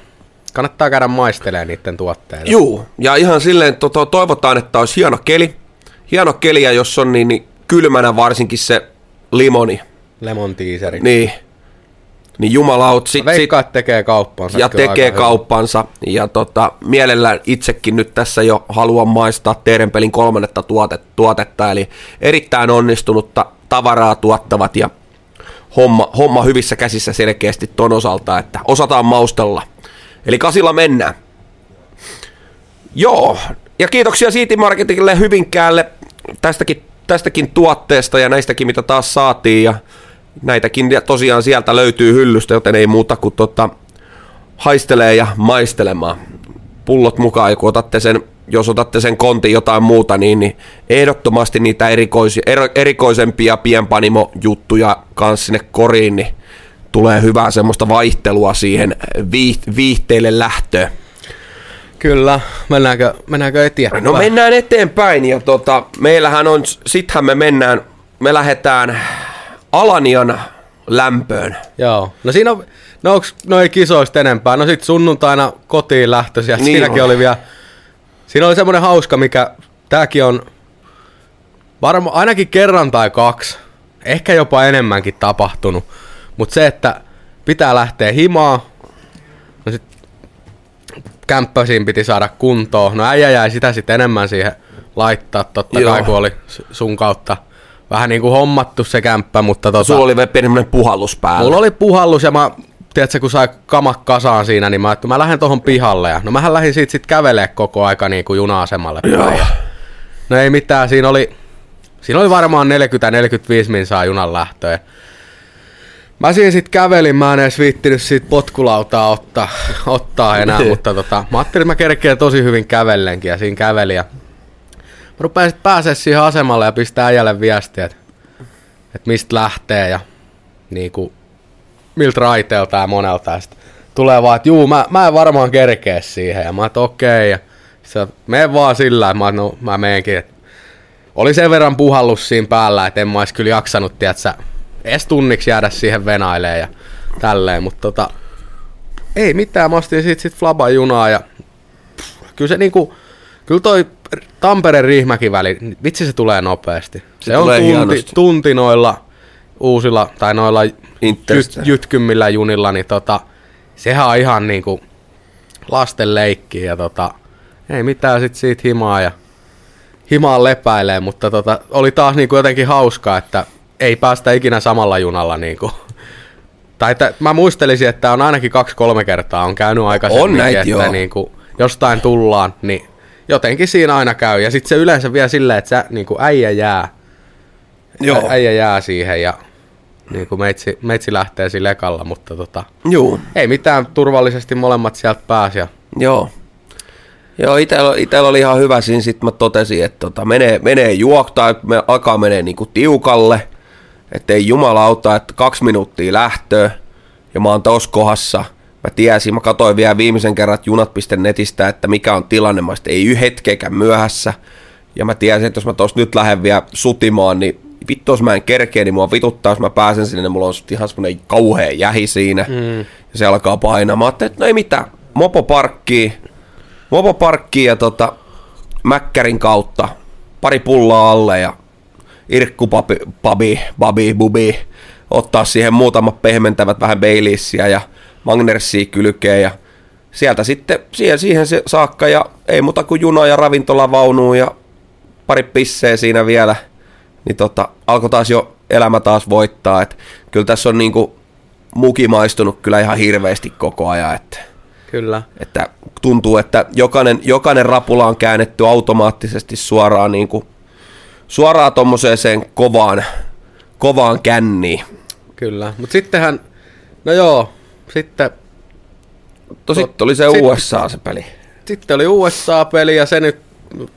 kannattaa käydä maistelemaan niiden tuotteita. Juu, ja ihan silleen to, toivotaan, että olisi hieno keli. Hieno keli, ja jos on niin, niin kylmänä varsinkin se limoni. Lemon teaseri. Niin, niin jumalaut. Sit, sit, Veikkaa, että tekee kauppansa. ja tekee kauppansa. Ja tota, mielellään itsekin nyt tässä jo haluan maistaa Teerenpelin kolmannetta tuote, tuotetta, eli erittäin onnistunutta tavaraa tuottavat ja homma, homma hyvissä käsissä selkeästi ton osalta, että osataan maustella. Eli kasilla mennään. Joo, ja kiitoksia City Marketille Hyvinkäälle tästäkin, tästäkin tuotteesta ja näistäkin, mitä taas saatiin. Ja näitäkin tosiaan sieltä löytyy hyllystä, joten ei muuta kuin tota, haistelee ja maistelemaan. Pullot mukaan, ja kun otatte sen, jos otatte sen kontin jotain muuta, niin, niin ehdottomasti niitä erikoisia, ero, erikoisempia pienpanimo-juttuja kanssa sinne koriin, niin tulee hyvää semmoista vaihtelua siihen viih- viihteille lähtöön. Kyllä, mennäänkö, mennäänkö eteenpäin? No mennään eteenpäin ja tota, meillähän on, sittenhän me mennään, me lähdetään Alanian lämpöön. Joo, no siinä on, no onks noi kisoista enempää? No sit sunnuntaina kotiin lähtöisiä, Niin niin siinäkin on. oli vielä, siinä oli semmoinen hauska, mikä, tääkin on varmaan ainakin kerran tai kaksi, ehkä jopa enemmänkin tapahtunut, mutta se, että pitää lähteä himaa, no sit kämppä siinä piti saada kuntoon, no äijä jäi sitä sitten enemmän siihen laittaa, totta Joo. kai kun oli sun kautta vähän niin kuin hommattu se kämppä, mutta tota... Sulla oli pieni puhallus päällä. Mulla oli puhallus ja mä, tiedätkö, kun sai kamak kasaan siinä, niin mä, että mä lähden tohon pihalle. Ja, no mähän lähdin siitä sit kävelee koko aika niin kuin juna-asemalle päin. Ja, no ei mitään, siinä oli, siinä oli varmaan 40-45 minsaa junan lähtöä. Mä siinä sit kävelin, mä en edes viittinyt siitä potkulautaa ottaa, ottaa enää, mutta tota, mä ajattelin, että mä kerkeen tosi hyvin kävellenkin ja siinä kävelin. Ja mä rupean sit pääsee siihen asemalle ja pistää äijälle viestiä, että, että mistä lähtee ja niinku, miltä raiteelta ja monelta. Ja sit tulee vaan, että juu, mä, mä en varmaan kerkeä siihen. Ja mä että okei. Ja se, mene vaan sillä, että mä, no, mä meenkin. Et oli sen verran puhallus siinä päällä, että en mä ois kyllä jaksanut, tiedätkö, edes tunniksi jäädä siihen venaileen ja tälleen. Mutta tota, ei mitään, mä ostin siitä sit Flaban junaa ja pff, kyllä se niinku, kyllä toi Tampereen Riihimäki väli, vitsi se tulee nopeasti. Se, Se on tulee tunti, hienosti. tunti noilla uusilla tai noilla jyt, jytkymmillä junilla, niin tota, sehän on ihan niinku lasten leikki ja tota, ei mitään sit siitä himaa ja himaan lepäilee, mutta tota, oli taas niinku jotenkin hauskaa, että ei päästä ikinä samalla junalla niinku. Tai että mä muistelisin, että on ainakin kaksi-kolme kertaa on käynyt aikaisemmin, On näitä, että joo. niinku, jostain tullaan, niin jotenkin siinä aina käy. Ja sitten se yleensä vielä silleen, että sä, niinku, äijä jää, Joo. Äijä jää siihen ja niinku, meitsi, meitsi lähtee sillä ekalla, mutta tota, Juu, ei mitään, turvallisesti molemmat sieltä pääsi. Ja, joo. Joo, itellä, itellä oli ihan hyvä siinä, sit mä totesin, että tota, menee, menee juoktaa, että me alkaa menee niinku tiukalle, ettei jumalauta, että kaksi minuuttia lähtöä, ja mä oon tos kohdassa. Mä tiesin, mä katsoin vielä viimeisen kerran junat.netistä, että mikä on tilanne, mä ei hetkeäkään myöhässä. Ja mä tiesin, että jos mä tos nyt lähden vielä sutimaan, niin vittu jos mä en kerkeä, niin mua vituttaa, jos mä pääsen sinne, niin mulla on ihan semmonen kauhea jähi siinä. Mm. Ja se alkaa painaa. Mä ajattelin, että no ei mitään, mopo parkkii, mopo parkkii ja tota, mäkkärin kautta pari pullaa alle ja irkku pabi, pabi, babi, bubi, ottaa siihen muutamat pehmentävät vähän Baileysia ja Magnersia kylkeen ja sieltä sitten siihen, siihen se saakka ja ei muuta kuin juna ja ravintolavaunuun ja pari pisseä siinä vielä, niin tota, alkoi taas jo elämä taas voittaa, että kyllä tässä on niinku muki maistunut kyllä ihan hirveästi koko ajan, että kyllä. että tuntuu, että jokainen, jokainen rapula on käännetty automaattisesti suoraan, niin kuin, suoraan tommoseen kovaan, kovaan känniin. Kyllä, mutta sittenhän, no joo, sitten, Mutta sitten oli se Sit- USA se peli. sitten oli USA-peli ja se nyt,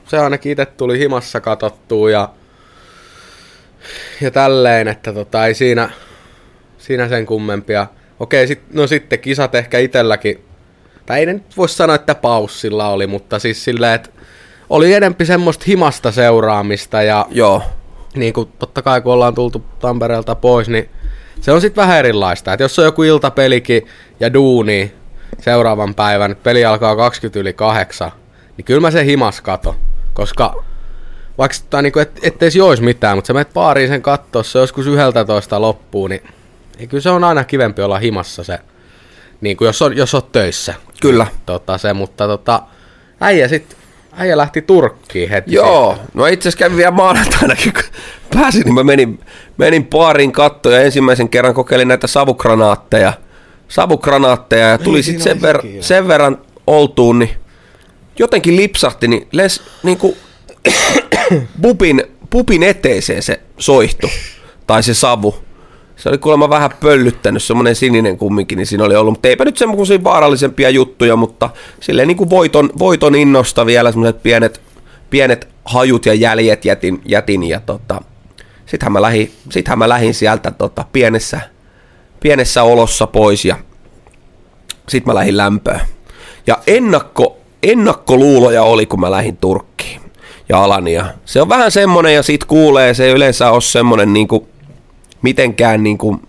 se ainakin itse tuli himassa katsottua ja ja tälleen, että tota, ei siinä, siinä sen kummempia. Okei, sit, no sitten kisat ehkä itselläkin, tai ei nyt voi sanoa, että paussilla oli, mutta siis silleen, että oli enempi semmoista himasta seuraamista ja Joo. niin kuin totta kai kun ollaan tultu Tampereelta pois, niin se on sitten vähän erilaista. Et jos on joku iltapelikin ja duuni seuraavan päivän, peli alkaa 20 yli 8, niin kyllä mä sen himas kato. Koska vaikka tai niinku, et, ettei se olisi mitään, mutta sä menet baariin sen kattoo, se joskus 11 loppuun, niin, niin kyllä se on aina kivempi olla himassa se, niin kuin jos on, jos on töissä. Kyllä. Tota, se, mutta tota, äijä sit, äijä lähti Turkkiin heti. Joo, sitten. no itse asiassa kävin vielä maanantainakin, kun pääsin, niin mä menin, menin baariin kattoon ja ensimmäisen kerran kokeilin näitä savukranaatteja. Savukranaatteja ja tuli sitten sen, ver- sen verran oltuun, niin jotenkin lipsahti, niin les, niin kuin pupin, pupin eteiseen se soihtu, tai se savu. Se oli kuulemma vähän pöllyttänyt, semmoinen sininen kumminkin, niin siinä oli ollut. Mutta eipä nyt semmoisia vaarallisempia juttuja, mutta silleen niin kuin voiton, voiton innosta vielä semmoiset pienet, pienet hajut ja jäljet jätin, jätin ja tota, sittenhän mä lähdin, sittenhän mä lähdin sieltä tota, pienessä, pienessä olossa pois ja sitten mä lähdin lämpöön. Ja ennakko, ennakkoluuloja oli, kun mä lähdin Turkkiin ja Alania. Se on vähän semmonen ja sit kuulee, se ei yleensä ole semmonen niinku, mitenkään niinku,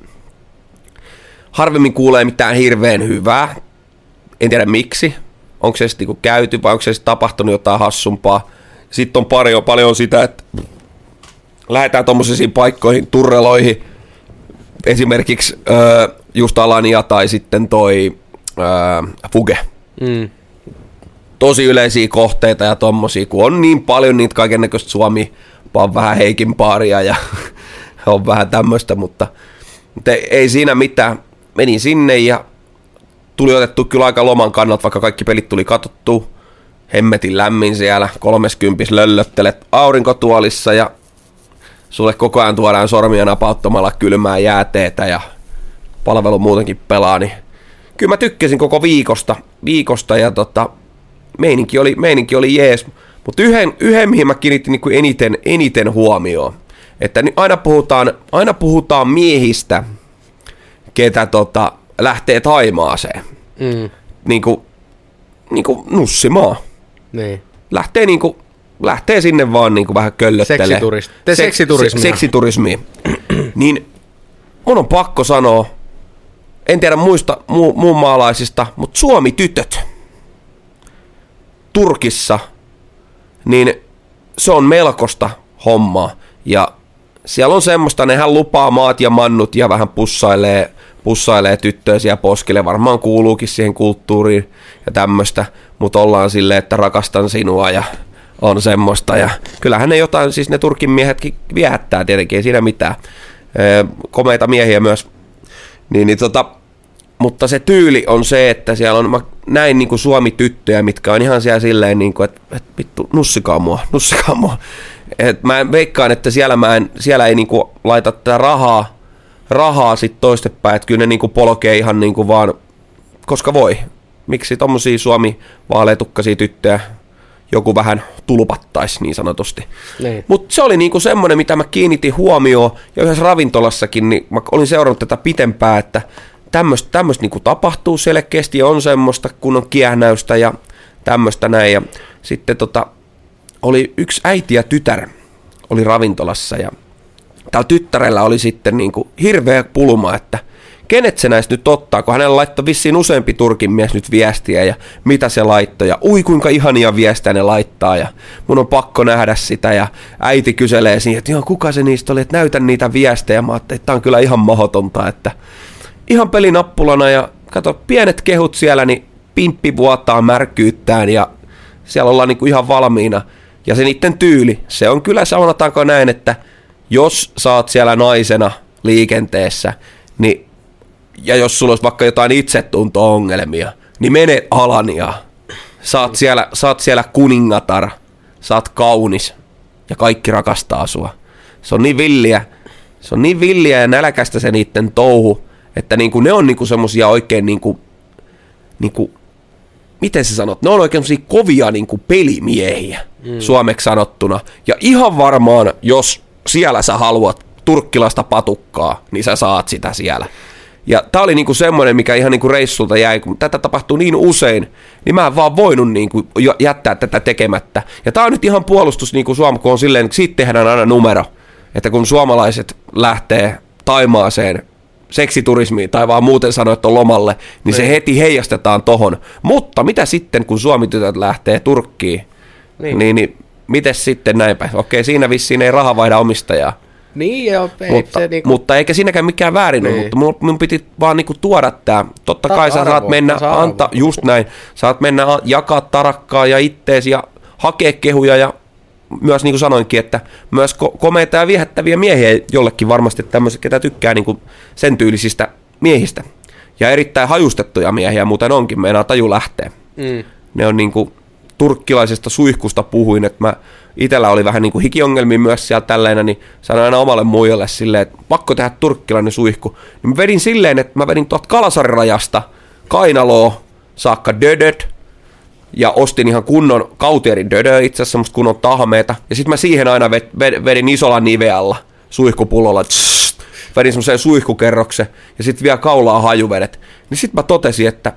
harvemmin kuulee mitään hirveän hyvää. En tiedä miksi. Onko se sitten niinku käyty vai onko se tapahtunut jotain hassumpaa. Sitten on paljon, paljon sitä, että lähdetään tuommoisiin paikkoihin, turreloihin, esimerkiksi öö, just Alania tai sitten toi öö, Fuge. Mm. Tosi yleisiä kohteita ja tommosia, kun on niin paljon niitä kaiken näköistä Suomi, on vähän Heikin paaria ja on vähän tämmöistä, mutta, mutta ei, siinä mitään. Menin sinne ja tuli otettu kyllä aika loman kannalta, vaikka kaikki pelit tuli katsottu. Hemmetin lämmin siellä, 30 löllöttelet aurinkotuolissa ja sulle koko ajan tuodaan sormia napauttamalla kylmää jääteetä ja palvelu muutenkin pelaa, niin kyllä mä tykkäsin koko viikosta, viikosta ja tota, meininki oli, meininki oli jees, mutta yhden, yhden mihin mä kiinnitin niin eniten, eniten huomioon, että aina puhutaan, aina puhutaan miehistä, ketä tota, lähtee Taimaaseen, Mm. niin kuin, niin kuin nussimaan. Niin. Lähtee niin kuin, lähtee sinne vaan niin kuin vähän köllöttelee. Seksiturist- te seksiturismia. Se, seksiturismia. niin mun on pakko sanoa, en tiedä muista mu, muun maalaisista, mutta Suomi-tytöt Turkissa, niin se on melkoista hommaa. Ja siellä on semmoista, nehän lupaa maat ja mannut ja vähän pussailee, pussailee tyttöjä siellä poskille. Varmaan kuuluukin siihen kulttuuriin ja tämmöistä, mutta ollaan silleen, että rakastan sinua ja on semmoista. Ja kyllähän ne jotain, siis ne Turkin miehetkin viehättää tietenkin, ei siinä mitään. Komeita miehiä myös. Niin, niin tota, mutta se tyyli on se, että siellä on, mä näin niin Suomi-tyttöjä, mitkä on ihan siellä silleen, niin kuin, että, että vittu, nussikaa mua, nussikaa mua. Et mä en veikkaan, että siellä, mä en, siellä ei niin kuin laita tätä rahaa, rahaa sit toistepäin, että kyllä ne niin kuin polkee ihan niin kuin vaan, koska voi. Miksi tommosia Suomi vaaleetukkaisia tyttöjä joku vähän tulpattaisi niin sanotusti. Niin. Mutta se oli niinku semmoinen, mitä mä kiinnitin huomioon, ja yhdessä ravintolassakin, niin mä olin seurannut tätä pitempään, että tämmöistä niinku tapahtuu selkeästi, on semmoista kunnon kiehnäystä ja tämmöistä näin, ja sitten tota, oli yksi äiti ja tytär oli ravintolassa, ja tällä tyttärellä oli sitten niinku hirveä pulma, että kenet se näistä nyt ottaa, kun hänellä laittoi vissiin useampi Turkin mies nyt viestiä ja mitä se laittoi ja ui kuinka ihania viestejä ne laittaa ja mun on pakko nähdä sitä ja äiti kyselee siihen, että joo, kuka se niistä oli, että näytän niitä viestejä. Mä ajattelin, että tää on kyllä ihan mahdotonta, että ihan pelinappulana ja kato, pienet kehut siellä, niin pimppi vuotaa märkyyttään ja siellä ollaan niinku ihan valmiina. Ja se niiden tyyli, se on kyllä sanotaanko näin, että jos saat siellä naisena liikenteessä, niin ja jos sulla olisi vaikka jotain itsetunto-ongelmia, niin mene Alania. Saat siellä, saat siellä kuningatar, saat kaunis ja kaikki rakastaa sua. Se on niin villiä, se on niin villiä ja nälkästä se niiden touhu, että niinku ne on niinku semmosia oikein niinku, niinku, miten sä sanot, ne on oikein semmosia kovia niinku pelimiehiä, mm. suomeksi sanottuna. Ja ihan varmaan, jos siellä sä haluat turkkilasta patukkaa, niin sä saat sitä siellä. Ja tää oli niinku semmoinen, mikä ihan niinku reissulta jäi, kun tätä tapahtuu niin usein, niin mä en vaan voinut niinku jättää tätä tekemättä. Ja tää on nyt ihan puolustus niinku Suomi, kun on silleen, että siitä tehdään aina numero. Että kun suomalaiset lähtee Taimaaseen seksiturismiin tai vaan muuten sanoa, että on lomalle, niin se Niin. heti heijastetaan tohon. Mutta mitä sitten, kun suomitytöt lähtee Turkkiin, niin, Niin. niin, miten sitten näin päin? Okei, siinä vissiin ei raha vaihda omistajaa. Niin joo, ei Mutta, se niinku... mutta eikä siinäkään mikään väärin ole, Niin. mutta mun, mun piti vaan niinku tuoda tää. Totta Ta- kai sä saat mennä, anta, just näin, saat mennä jakaa tarakkaa ja itteesi ja hakea kehuja ja myös niin kuin sanoinkin, että myös ko- komeita ja viehättäviä miehiä jollekin varmasti tämmöiset, ketä tykkää niin kuin sen tyylisistä miehistä. Ja erittäin hajustettuja miehiä muuten onkin, meinaa taju lähtee. Mm. Ne on niinku turkkilaisesta suihkusta puhuin, että mä itellä oli vähän niinku hikiongelmia myös siellä tällainen, niin sanoin aina omalle muijalle silleen, että pakko tehdä turkkilainen suihku. Niin mä vedin silleen, että mä vedin tuolta Kalasarirajasta kainaloa saakka dödöt, ja ostin ihan kunnon kautierin dödö, itse asiassa semmoista kunnon tahmeeta. Ja sitten mä siihen aina ved, ved, vedin isolla nivealla suihkupullolla, tss, vedin semmoiseen suihkukerroksen ja sitten vielä kaulaa hajuvedet. Niin sitten mä totesin, että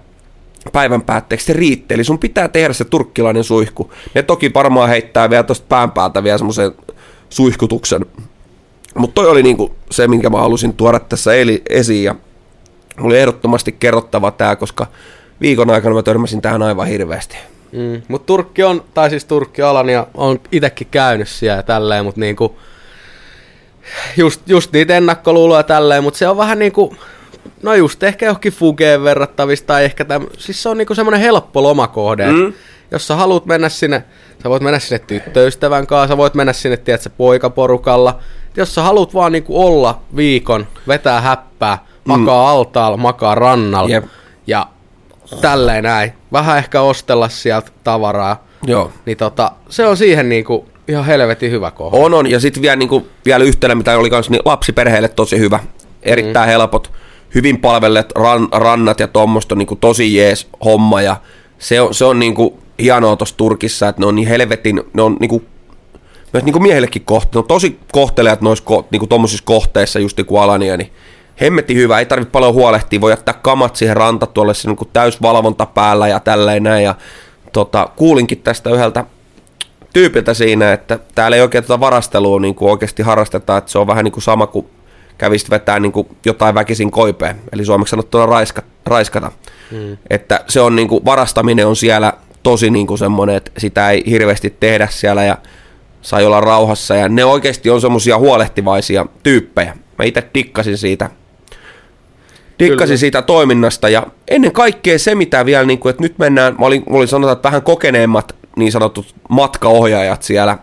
päivän päätteeksi se riitti, eli sun pitää tehdä se turkkilainen suihku. Ne toki varmaan heittää vielä tosta pään päältä vielä semmoisen suihkutuksen. Mutta toi oli niinku se, minkä mä halusin tuoda tässä eli, esiin ja mulla oli ehdottomasti kerrottava tää, koska viikon aikana mä törmäsin tähän aivan hirveästi. Mm. Mutta Turkki on, tai siis Turkki Alan ja on itekin käynyt siellä ja tälleen, mutta niinku, just, just niitä ennakkoluuloja tälleen, mutta se on vähän niinku, no just ehkä johonkin Fugeen verrattavista, tai ehkä täm, siis se on niinku semmoinen helppo lomakohde, mm. Mm. jos sä haluat mennä sinne, sä voit mennä sinne tyttöystävän kanssa, sä voit mennä sinne, tiedätkö, poikaporukalla, jos sä haluat vaan niinku olla viikon, vetää häppää, makaa mm. altaalla, makaa rannalla, Jep. ja tälleen näin, vähän ehkä ostella sieltä tavaraa, Joo. niin tota, se on siihen niinku ihan helvetin hyvä kohde. On, on. Ja sitten vielä, niinku, vielä yhtenä, mitä oli kans, niin lapsiperheille tosi hyvä. Erittäin mm. helpot, hyvin palvelleet ran, rannat ja tuommoista niinku, tosi jees homma. Ja se on, se on niinku, hienoa tuossa Turkissa, että ne on niin helvetin, ne on niinku, myös niinku miehillekin kohte, ne on tosi kohteleat noissa ko, niinku, tommosissa kohteissa, just niin kuin Alania, niin hemmetti hyvä, ei tarvitse paljon huolehtia, voi jättää kamat siihen rantatuolle, se niinku täys valvonta päällä ja tälleen näin. Ja tota, kuulinkin tästä yhdeltä tyypiltä siinä, että täällä ei oikein tätä varastelua niin kuin oikeasti harrasteta, että se on vähän niin kuin sama kuin kävisit vetää niin kuin jotain väkisin koipeen, eli suomeksi sanottuna raiska, raiskata. Mm. Että se on niin kuin, varastaminen on siellä tosi niin kuin semmoinen, että sitä ei hirveästi tehdä siellä ja sai olla rauhassa ja ne oikeasti on semmoisia huolehtivaisia tyyppejä. Mä itse dikkasin siitä dikkasin Kyllä. siitä toiminnasta ja ennen kaikkea se, mitä vielä, niin kuin, että nyt mennään, mä olin, mä olin sanotaan, että vähän kokeneemmat niin sanotut matkaohjaajat siellä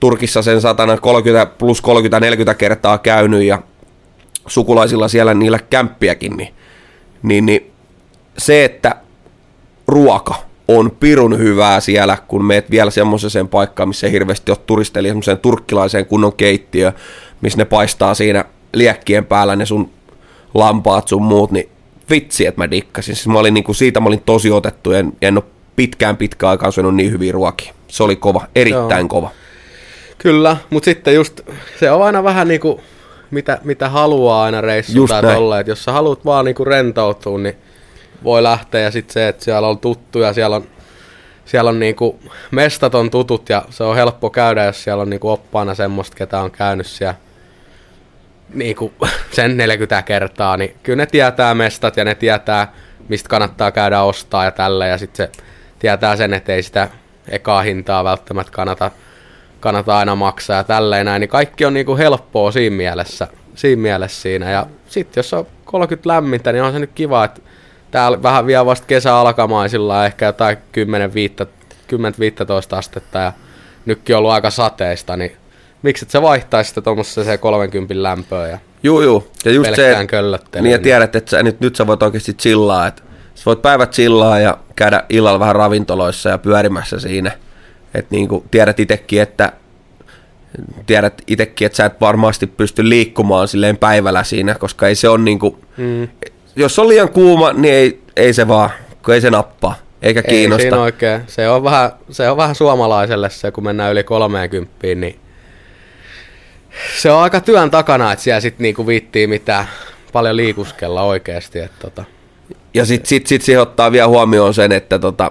Turkissa sen satana 30 plus 30-40 kertaa käynyt ja sukulaisilla siellä niillä kämppiäkin, niin, niin, niin se, että ruoka on pirun hyvää siellä, kun meet vielä semmoiseen paikkaan, missä ei hirveästi ole turisteja, eli semmoiseen turkkilaiseen kunnon keittiö, missä ne paistaa siinä liekkien päällä ne sun lampaat sun muut, niin vitsi, että mä dikkasin. Siis mä olin niinku, siitä mä olin tosi otettu ja en, en ole pitkään pitkään aikaan syönyt niin hyviä ruokia. Se oli kova, erittäin Joo. kova. Kyllä, mutta sitten just se on aina vähän niinku, mitä, mitä haluaa aina reissulta ja näin. tolle, että jos sä haluat vaan niinku rentoutua, niin voi lähteä ja sitten se, että siellä on tuttuja, siellä on, siellä on niinku mestat on tutut ja se on helppo käydä, jos siellä on niinku oppaana semmoista, ketä on käynyt siellä niinku sen 40 kertaa, niin kyllä ne tietää mestat ja ne tietää, mistä kannattaa käydä ostaa ja tällä. Ja sitten se tietää sen, että ei sitä ekaa hintaa välttämättä kannata, kannata aina maksaa ja tälleen näin, niin kaikki on niinku helppoa siinä mielessä, siinä mielessä siinä. Ja sitten jos on 30 lämmintä, niin on se nyt kiva, että täällä vähän vielä vasta kesä alkamaisilla ehkä jotain 10-15 astetta. Ja nytkin on ollut aika sateista, niin miksi et sä vaihtaisi sitä tuommoiseen 30 lämpöön ja Juu, juu. Ja just se, niin ja tiedät, että sä, nyt, nyt sä voit oikeasti chillaa, että sä voit päivät chillaa ja käydä illalla vähän ravintoloissa ja pyörimässä siinä. Että niin kuin tiedät itekin, että tiedät itekin, että sä et varmasti pysty liikkumaan silleen päivällä siinä, koska ei se on niin kuin, Mm. jos on liian kuuma, niin ei, ei se vaan, kun ei se nappaa, eikä Ei kiinnosta. siinä oikein. Se on, vähän, se on vähän suomalaiselle se, kun mennään yli 30, niin se on aika työn takana, että siellä sitten niinku viittii mitään paljon liikuskella oikeasti. Että tota. Ja sitten sit, sit siihen ottaa vielä huomioon sen, että tota,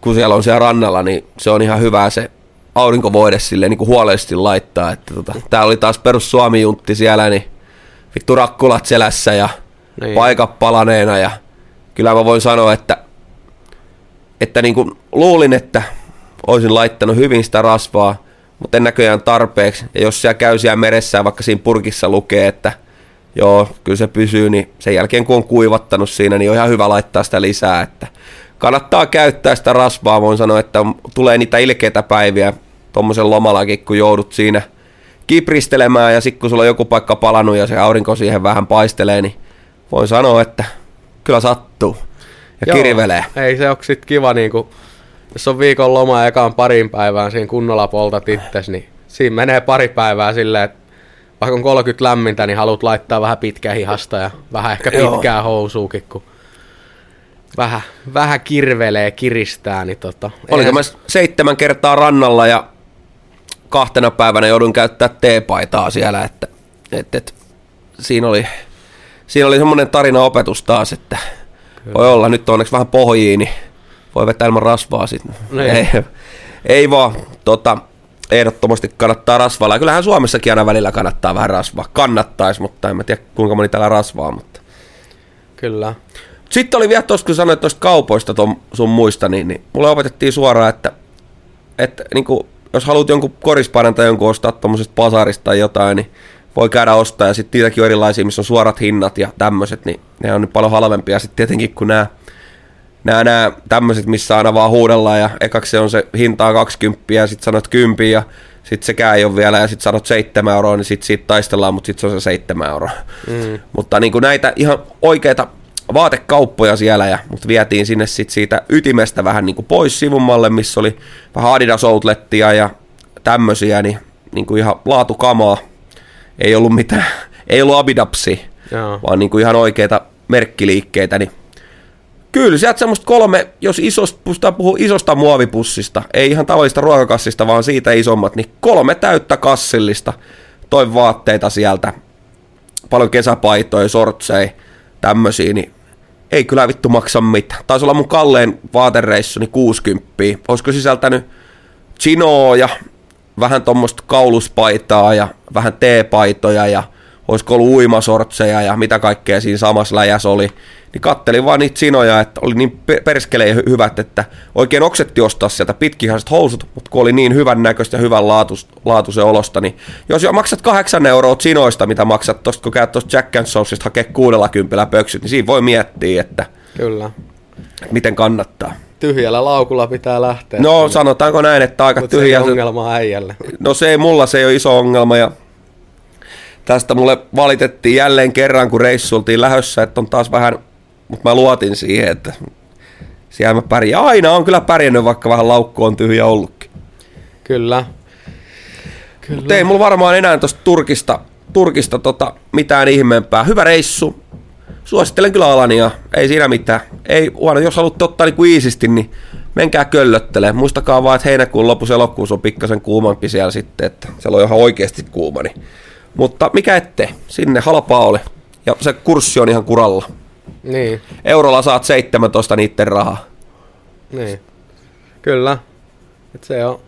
kun siellä on siellä rannalla, niin se on ihan hyvä se aurinkovoide sille niin kuin huolellisesti laittaa. Että tota, tää oli taas perus Suomi-juntti siellä, niin vittu rakkulat selässä ja niin. paikat palaneena. Ja kyllä mä voin sanoa, että, että niin kuin luulin, että olisin laittanut hyvin sitä rasvaa, mutta en näköjään tarpeeksi. Ja jos siellä käy siellä meressä vaikka siinä purkissa lukee, että joo, kyllä se pysyy, niin sen jälkeen kun on kuivattanut siinä, niin on ihan hyvä laittaa sitä lisää, että kannattaa käyttää sitä rasvaa, voin sanoa, että tulee niitä ilkeitä päiviä tuommoisen lomallakin, kun joudut siinä kipristelemään ja sitten kun sulla on joku paikka palannut ja se aurinko siihen vähän paistelee, niin voin sanoa, että kyllä sattuu ja Joo, kirvelee. Ei se ole sitten kiva, niin kuin, jos on viikon loma ekaan parin päivään siinä kunnolla poltat itses, niin siinä menee pari päivää silleen, että vaikka on 30 lämmintä, niin haluat laittaa vähän pitkää hihasta ja vähän ehkä pitkää Joo. housuukin, kun vähän, vähän kirvelee, kiristää. Niin tota, Oliko mä seitsemän kertaa rannalla ja kahtena päivänä joudun käyttää teepaitaa siellä, että, että, että siinä oli, siinä oli semmoinen tarina opetus taas, että Kyllä. voi olla nyt onneksi vähän pohjiin, niin voi vetää ilman rasvaa sitten. Niin. Ei, ei vaan, tota, ehdottomasti kannattaa rasvaa. Kyllähän Suomessakin aina välillä kannattaa vähän rasvaa. Kannattaisi, mutta en mä tiedä kuinka moni täällä rasvaa. Mutta. Kyllä. Sitten oli vielä tuossa, kun sanoit tuosta kaupoista ton sun muista, niin, niin mulle opetettiin suoraan, että, että niin kuin, jos haluat jonkun korispainan tai jonkun ostaa tuommoisesta pasarista tai jotain, niin voi käydä ostaa. Ja sitten niitäkin on erilaisia, missä on suorat hinnat ja tämmöiset, niin ne on nyt paljon halvempia. Sitten tietenkin kun nämä nämä, nämä tämmöiset, missä aina vaan huudellaan ja ekaksi se on se hintaa 20 ja sitten sanot 10 ja sitten sekään ei ole vielä ja sitten sanot 7 euroa, niin sitten siitä taistellaan, mutta sitten se on se 7 euroa. Mm. Mutta niin kuin näitä ihan oikeita vaatekauppoja siellä, ja, mutta vietiin sinne sit siitä ytimestä vähän niin kuin pois sivummalle, missä oli vähän Adidas Outlettia ja tämmöisiä, niin, niin kuin ihan laatukamaa. Ei ollut mitään, ei ollut Abidapsi, vaan niin kuin ihan oikeita merkkiliikkeitä, niin Kyllä, sieltä semmoista kolme, jos isosta, puhuu isosta muovipussista, ei ihan tavallista ruokakassista, vaan siitä isommat, niin kolme täyttä kassillista toi vaatteita sieltä. Paljon kesäpaitoja, sortseja, tämmösiä, niin ei kyllä vittu maksa mitään. Taisi olla mun kalleen vaatereissuni 60. Olisiko sisältänyt chinoa ja vähän tuommoista kauluspaitaa ja vähän teepaitoja ja olisiko ollut uimasortseja ja mitä kaikkea siinä samassa läjässä oli niin kattelin vaan niitä sinoja, että oli niin perskeleen hyvät, että oikein oksetti ostaa sieltä pitkihaiset housut, mutta kun oli niin hyvän näköistä ja hyvän laatus, laatuisen olosta, niin jos jo maksat kahdeksan euroa sinoista, mitä maksat tosta, kun käyt tuosta Jack and Sauceista hakee kuudella kympillä pöksyt, niin siinä voi miettiä, että Kyllä. miten kannattaa. Tyhjällä laukulla pitää lähteä. No sanotaanko näin, että aika tyhjä. Se ongelma äijälle. No se ei, mulla se ei ole iso ongelma ja tästä mulle valitettiin jälleen kerran, kun reissultiin lähössä, että on taas vähän mutta mä luotin siihen, että siellä mä pärjään. Aina on kyllä pärjännyt, vaikka vähän laukku on tyhjä ollutkin. Kyllä. kyllä. Mutta ei mulla varmaan enää tuosta Turkista, Turkista tota, mitään ihmeempää. Hyvä reissu. Suosittelen kyllä Alania. Ei siinä mitään. Ei, huono, jos haluatte ottaa niinku iisisti, niin menkää köllöttele. Muistakaa vaan, että heinäkuun lopussa elokuussa on pikkasen kuumampi siellä sitten, että siellä on ihan oikeasti kuuma. Niin. Mutta mikä ettei, sinne halpaa oli. Ja se kurssi on ihan kuralla. Niin. Eurolla saat 17 niitten rahaa. Niin. Kyllä. Et se, on,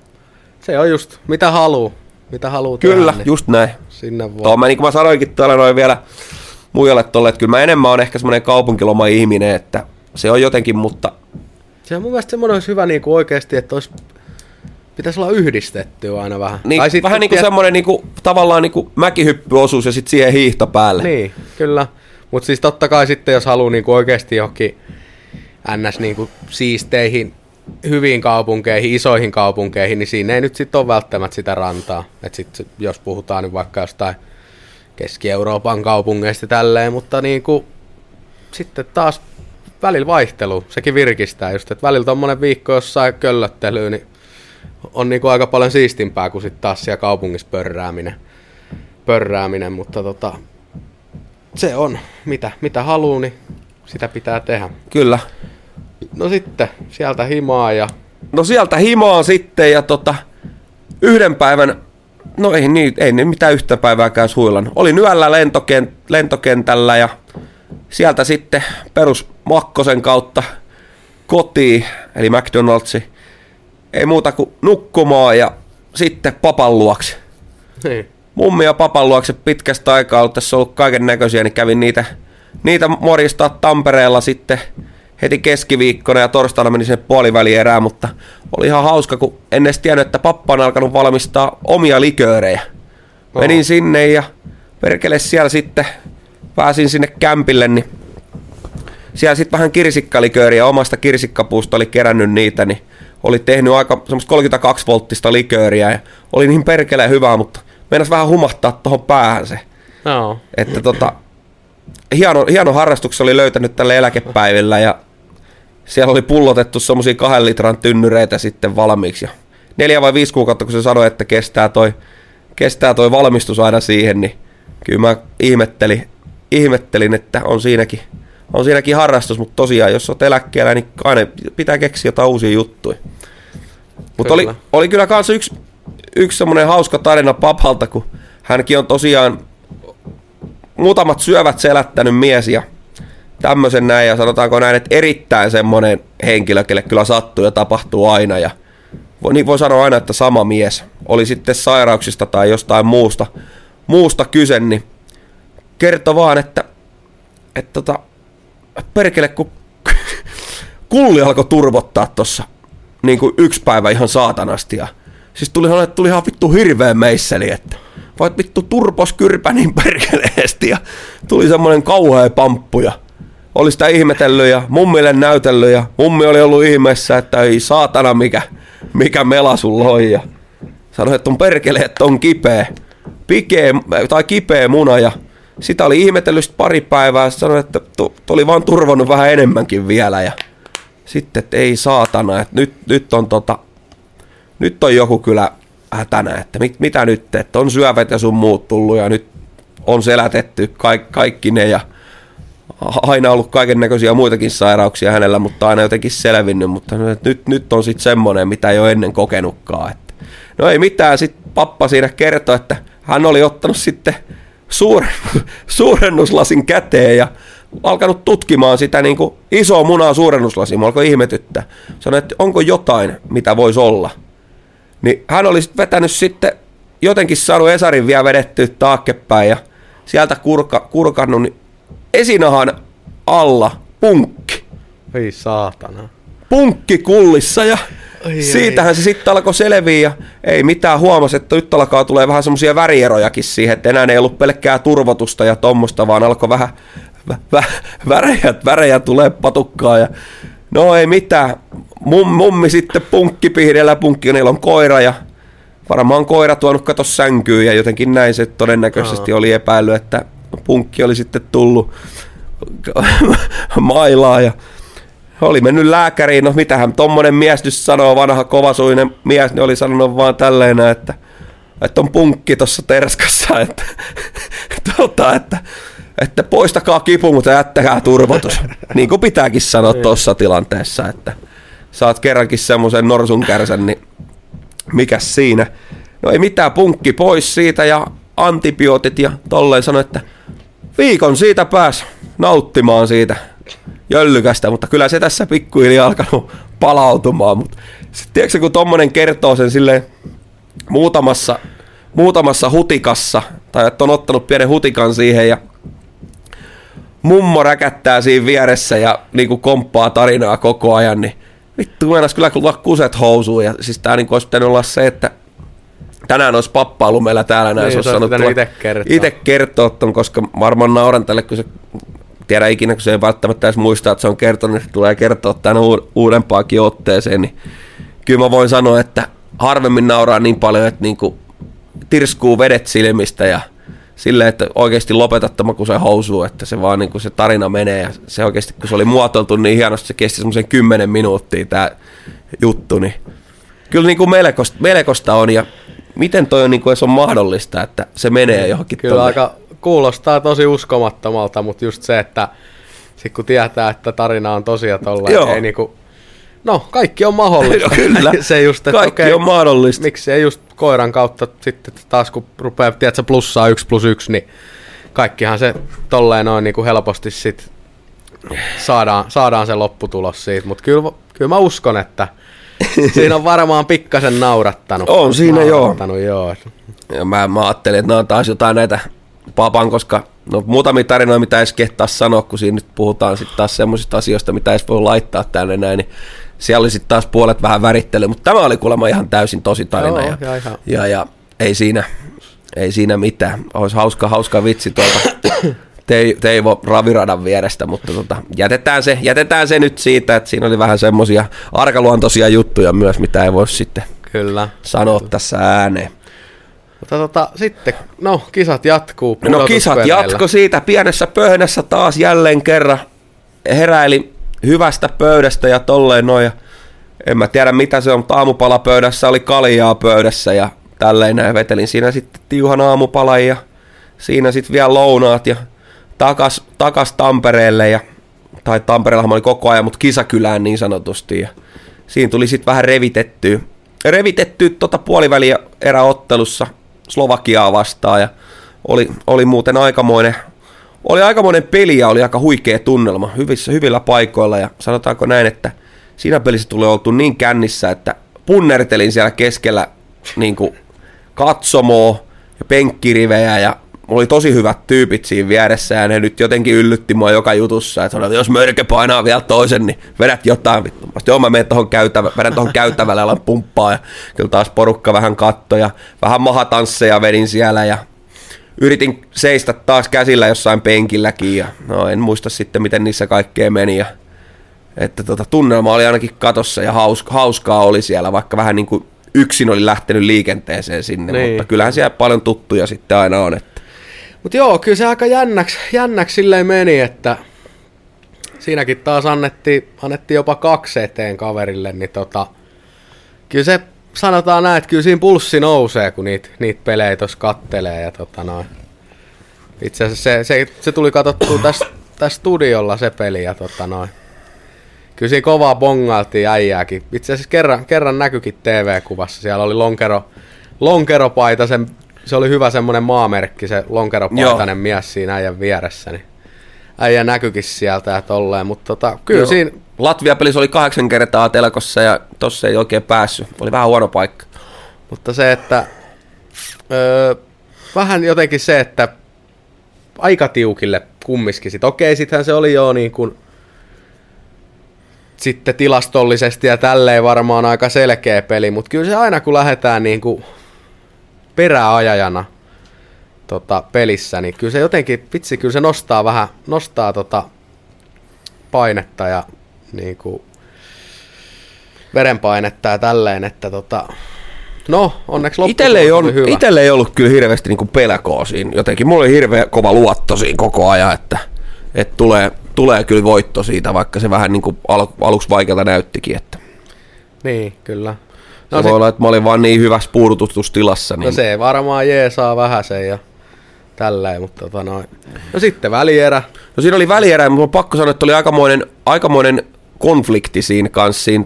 se on just mitä haluu. Mitä haluu Kyllä, tehdä, niin just näin. Sinne voi. Tuo, mä, niin kuin mä sanoinkin tuolla noin vielä muijalle tolle, että kyllä mä enemmän on ehkä semmoinen kaupunkiloma-ihminen, että se on jotenkin, mutta... Se on mun mielestä semmoinen olisi hyvä niin kuin oikeasti, että olisi pitäisi olla yhdistetty aina vähän. Niin, tai vähän niin kuin tiedät... semmoinen niin kuin, tavallaan niin kuin mäkihyppyosuus ja sitten siihen hiihto päälle. Niin, kyllä. Mutta siis totta kai sitten, jos haluaa niinku oikeasti johonkin ns. Niinku siisteihin, hyviin kaupunkeihin, isoihin kaupunkeihin, niin siinä ei nyt sitten ole välttämättä sitä rantaa. Et sit, jos puhutaan nyt vaikka jostain Keski-Euroopan kaupungeista tälleen, mutta niinku, sitten taas välillä vaihtelu, sekin virkistää just, että välillä tuommoinen viikko jossain köllöttelyyn, niin on niinku aika paljon siistimpää kuin sitten taas siellä kaupungissa pörrääminen, pörrääminen mutta tota, se on, mitä, mitä haluaa, niin sitä pitää tehdä. Kyllä. No sitten, sieltä himaa ja... No sieltä himaa sitten ja tota, yhden päivän No ei, niin, ei ne mitään yhtä päivääkään suillan. Olin yöllä lentokent, lentokentällä ja sieltä sitten perus Makkosen kautta kotiin, eli McDonald'si. Ei muuta kuin nukkumaan ja sitten papan luokse. Niin. Mummi ja papan luokse pitkästä aikaa ollut tässä ollut kaiken näköisiä, niin kävin niitä, niitä morjistaa Tampereella sitten heti keskiviikkona ja torstaina meni sinne puolivälierään, mutta oli ihan hauska, kun en edes tiennyt, että pappa on alkanut valmistaa omia liköörejä. Menin Oho. sinne ja perkele siellä sitten pääsin sinne kämpille, niin siellä sitten vähän kirsikkalikööriä, omasta kirsikkapuusta oli kerännyt niitä, niin oli tehnyt aika semmoista 32 volttista likööriä ja oli niin perkeleen hyvää, mutta meinas vähän humahtaa tuohon päähän se. Joo. Että tota, hieno, hieno harrastuksen oli löytänyt tälle eläkepäivillä ja siellä oli pullotettu semmoisia kahden litran tynnyreitä sitten valmiiksi. Ja neljä vai viisi kuukautta, kun se sanoi, että kestää toi, kestää toi valmistus aina siihen, niin kyllä mä ihmettelin, ihmettelin että on siinäkin, on siinäkin harrastus, mutta tosiaan, jos olet eläkkeellä, niin aina pitää keksiä jotain uusia juttuja. Mutta oli, Kyllä. oli kyllä kanssa yksi, yksi semmoinen hauska tarina papalta, kun hänkin on tosiaan muutamat syövät selättänyt mies ja tämmöisen näin ja sanotaanko näin, että erittäin semmoinen henkilö, kelle kyllä sattuu ja tapahtuu aina ja voi, niin voi sanoa aina, että sama mies, oli sitten sairauksista tai jostain muusta, muusta kyse, niin kertoi vaan, että, että tota, perkele kun kulli alkoi turvottaa tossa niin kuin yksi päivä ihan saatanasti ja siis tuli, tuli ihan vittu hirveä meisseli, että voit vittu turpos kyrpä niin perkeleesti ja tuli semmoinen kauhea pamppu ja oli sitä ihmetellyt ja mummille näytellyt ja mummi oli ollut ihmeessä, että ei saatana mikä, mikä mela sulla on ja sanoi, että on perkele, että on kipeä, pikeä, tai kipeä muna ja sitä oli ihmetellyt pari päivää ja sanoi, että to oli vaan turvonnut vähän enemmänkin vielä ja sitten, että ei saatana, että nyt, nyt on tota, nyt on joku kyllä hätänä, että mit, mitä nyt, että on syövät ja sun muut tullut ja nyt on selätetty kaikki, kaikki ne ja aina ollut kaiken näköisiä muitakin sairauksia hänellä, mutta aina jotenkin selvinnyt, mutta nyt, nyt on sitten semmoinen, mitä ei ole ennen kokenutkaan. Että. No ei mitään, sitten pappa siinä kertoi, että hän oli ottanut sitten suur, suurennuslasin käteen ja alkanut tutkimaan sitä niin kuin isoa munaa suurennuslasia, mä alkoi ihmetyttää. Sanoi, että onko jotain, mitä voisi olla. Niin hän oli sit vetänyt sitten, jotenkin saanut Esarin vielä vedettyä taakkepäin ja sieltä kurka, kurkannut, niin esinahan alla punkki. Ei saatana. Punkki kullissa ja Ai, siitähän se sitten alkoi selviä ja ei mitään huomasi, että nyt alkaa tulee vähän semmoisia värierojakin siihen, että enää ei ollut pelkkää turvotusta ja tommosta, vaan alkoi vähän vä, vä, värejä, värejä tulee patukkaa ja no ei mitään. Mum, mummi sitten punkkipihdellä, punkki, niillä on koira ja varmaan koira tuonut kato sänkyyn ja jotenkin näin se todennäköisesti oli epäily, että punkki oli sitten tullut mailaa ja oli mennyt lääkäriin, no mitähän tommonen mies nyt sanoo, vanha kovasuinen mies, niin oli sanonut vaan tälleen, että, että on punkki tuossa terskassa, että, tota, että, että poistakaa kipu, mutta jättäkää turvotus. Niin kuin pitääkin sanoa tuossa tilanteessa, että saat kerrankin semmoisen norsun kärsän, niin mikäs siinä. No ei mitään, punkki pois siitä ja antibiootit ja tolleen sanoi, että viikon siitä pääs nauttimaan siitä jöllykästä, mutta kyllä se tässä pikkuhiljaa alkanut palautumaan. Mutta sitten tiedätkö, kun tommonen kertoo sen silleen muutamassa, muutamassa hutikassa, tai että on ottanut pienen hutikan siihen ja mummo räkättää siinä vieressä ja niin kuin komppaa tarinaa koko ajan, niin vittu meinas kyllä tulla kuset housuun. Ja siis tää niin olisi pitänyt olla se, että tänään olisi pappa ollut meillä täällä näin. Niin, se olisi tulla- ite kertoa. Kertoa ton, koska varmaan nauran tälle, kun se tiedä ikinä, kun se ei välttämättä edes muista, että se on kertonut, että tulee kertoa tämän uud- uudempaakin otteeseen, niin kyllä mä voin sanoa, että harvemmin nauraa niin paljon, että niinku tirskuu vedet silmistä ja silleen, että oikeasti lopetat tämä, kun se housuu, että se vaan niin kuin se tarina menee ja se oikeasti, kun se oli muotoiltu niin hienosti, se kesti semmoisen kymmenen minuuttia tämä juttu, niin kyllä niin kuin melkoista, melkoista on ja miten toi on, niin kuin edes on mahdollista, että se menee johonkin Kyllä tonne. aika kuulostaa tosi uskomattomalta, mutta just se, että sit kun tietää, että tarina on tosia tolla, Joo. ei niinku, No, kaikki on mahdollista. No kyllä. se just, että Kaikki okei, on mahdollista. Miksi ei just koiran kautta sitten taas kun rupeaa, tiedätkö, plussaa yksi plus yksi, niin kaikkihan se tolleen noin niin kuin helposti sit saadaan, saadaan se lopputulos siitä. Mutta kyllä, kyllä mä uskon, että siinä on varmaan pikkasen naurattanut. On siinä joo. naurattanut, joo. Ja mä, mä ajattelin, että nämä on taas jotain näitä papan, koska no muutamia tarinoita, mitä edes kehtaa sanoa, kun siinä nyt puhutaan sitten taas semmoisista asioista, mitä edes voi laittaa tänne näin, niin siellä oli sitten taas puolet vähän värittely, mutta tämä oli kuulemma ihan täysin tosi tarina. Joo, ja, ja ja, ja, ei siinä, ei siinä mitään. Olisi hauska, hauska vitsi tuolta Tei- Teivo Raviradan vierestä, mutta tota, jätetään, se, jätetään se nyt siitä, että siinä oli vähän semmoisia arkaluontoisia juttuja myös, mitä ei voi sitten Kyllä. sanoa tässä ääneen. Mutta tota, sitten, no kisat jatkuu. No kisat jatko siitä pienessä pöhnässä taas jälleen kerran. Heräili hyvästä pöydästä ja tolleen noin. ja En mä tiedä mitä se on, mutta aamupalapöydässä oli kaljaa pöydässä ja tälleen näin vetelin siinä sitten tiuhan aamupala ja siinä sitten vielä lounaat ja takas, takas Tampereelle ja tai Tampereella oli koko ajan, mutta kisakylään niin sanotusti ja siinä tuli sitten vähän revitettyä, revitettyä tota puoliväliä eräottelussa Slovakiaa vastaan ja oli, oli muuten aikamoinen, oli aikamoinen peli ja oli aika huikea tunnelma hyvissä, hyvillä paikoilla ja sanotaanko näin, että siinä pelissä tuli oltu niin kännissä, että punnertelin siellä keskellä niin kuin katsomoa ja penkkirivejä ja mulla oli tosi hyvät tyypit siinä vieressä ja ne nyt jotenkin yllytti mua joka jutussa, että sanoin, että jos mörkö painaa vielä toisen, niin vedät jotain vittu. Mä joo, mä menen tohon käytävä, vedän tohon käytävälle, alan pumppaa ja kyllä taas porukka vähän kattoja, vähän mahatansseja vedin siellä ja yritin seistä taas käsillä jossain penkilläkin ja no en muista sitten miten niissä kaikkea meni ja että tota, tunnelma oli ainakin katossa ja haus, hauskaa oli siellä, vaikka vähän niin kuin yksin oli lähtenyt liikenteeseen sinne, Niin. mutta kyllähän siellä paljon tuttuja sitten aina on. Että. Mutta joo, kyllä se aika jännäksi, jännäksi silleen meni, että siinäkin taas annettiin, annettiin jopa kaksi eteen kaverille, niin tota, kyllä se sanotaan näin, että kyllä siinä pulssi nousee, kun niitä, niitä pelejä tuossa kattelee ja tota noin. Itse asiassa se, se, se tuli katsottua tässä täs studiolla se peli ja tota noin. Kyllä siinä kovaa bongailtiin äijääkin. Itse asiassa kerran, kerran näkyikin TV-kuvassa. Siellä oli lonkero, lonkeropaita, sen, se oli hyvä semmonen maamerkki, se lonkeropaitainen mies siinä äijän vieressä. Niin äijä näkyikin sieltä ja tolleen, mutta tota, kyllä Joo. siinä, Latvia-pelissä oli kahdeksan kertaa telkossa ja tossa ei oikein päässyt. Oli vähän huono paikka. mutta se, että öö, vähän jotenkin se, että aika tiukille kumminkin sit. Okei, sittenhän se oli jo niin kuin, sitten tilastollisesti ja tälleen varmaan aika selkeä peli, mutta kyllä se aina kun lähdetään niin kuin peräajajana tota, pelissä, niin kyllä se jotenkin, vitsi, kyllä se nostaa vähän, nostaa tota painetta ja niin kuin verenpainetta ja tälleen, että tota, no, onneksi Itelle ei, oli hyvä. itelle ei ollut kyllä hirveästi niinku pelkoa siinä. Jotenkin mulla oli hirveä kova luotto siinä koko ajan, että, että tulee, tulee kyllä voitto siitä, vaikka se vähän niinku al, aluksi vaikealta näyttikin. Että. Niin, kyllä. No No, se voi olla, että mä olin vaan niin hyvässä puudutustilassa. Niin no se varmaan jeesaa vähän sen ja tälleen, mutta tota noin. No sitten välierä. No siinä oli välierä, mutta pakko sanoa, että oli aikamoinen, aikamoinen konflikti siinä kanssa siinä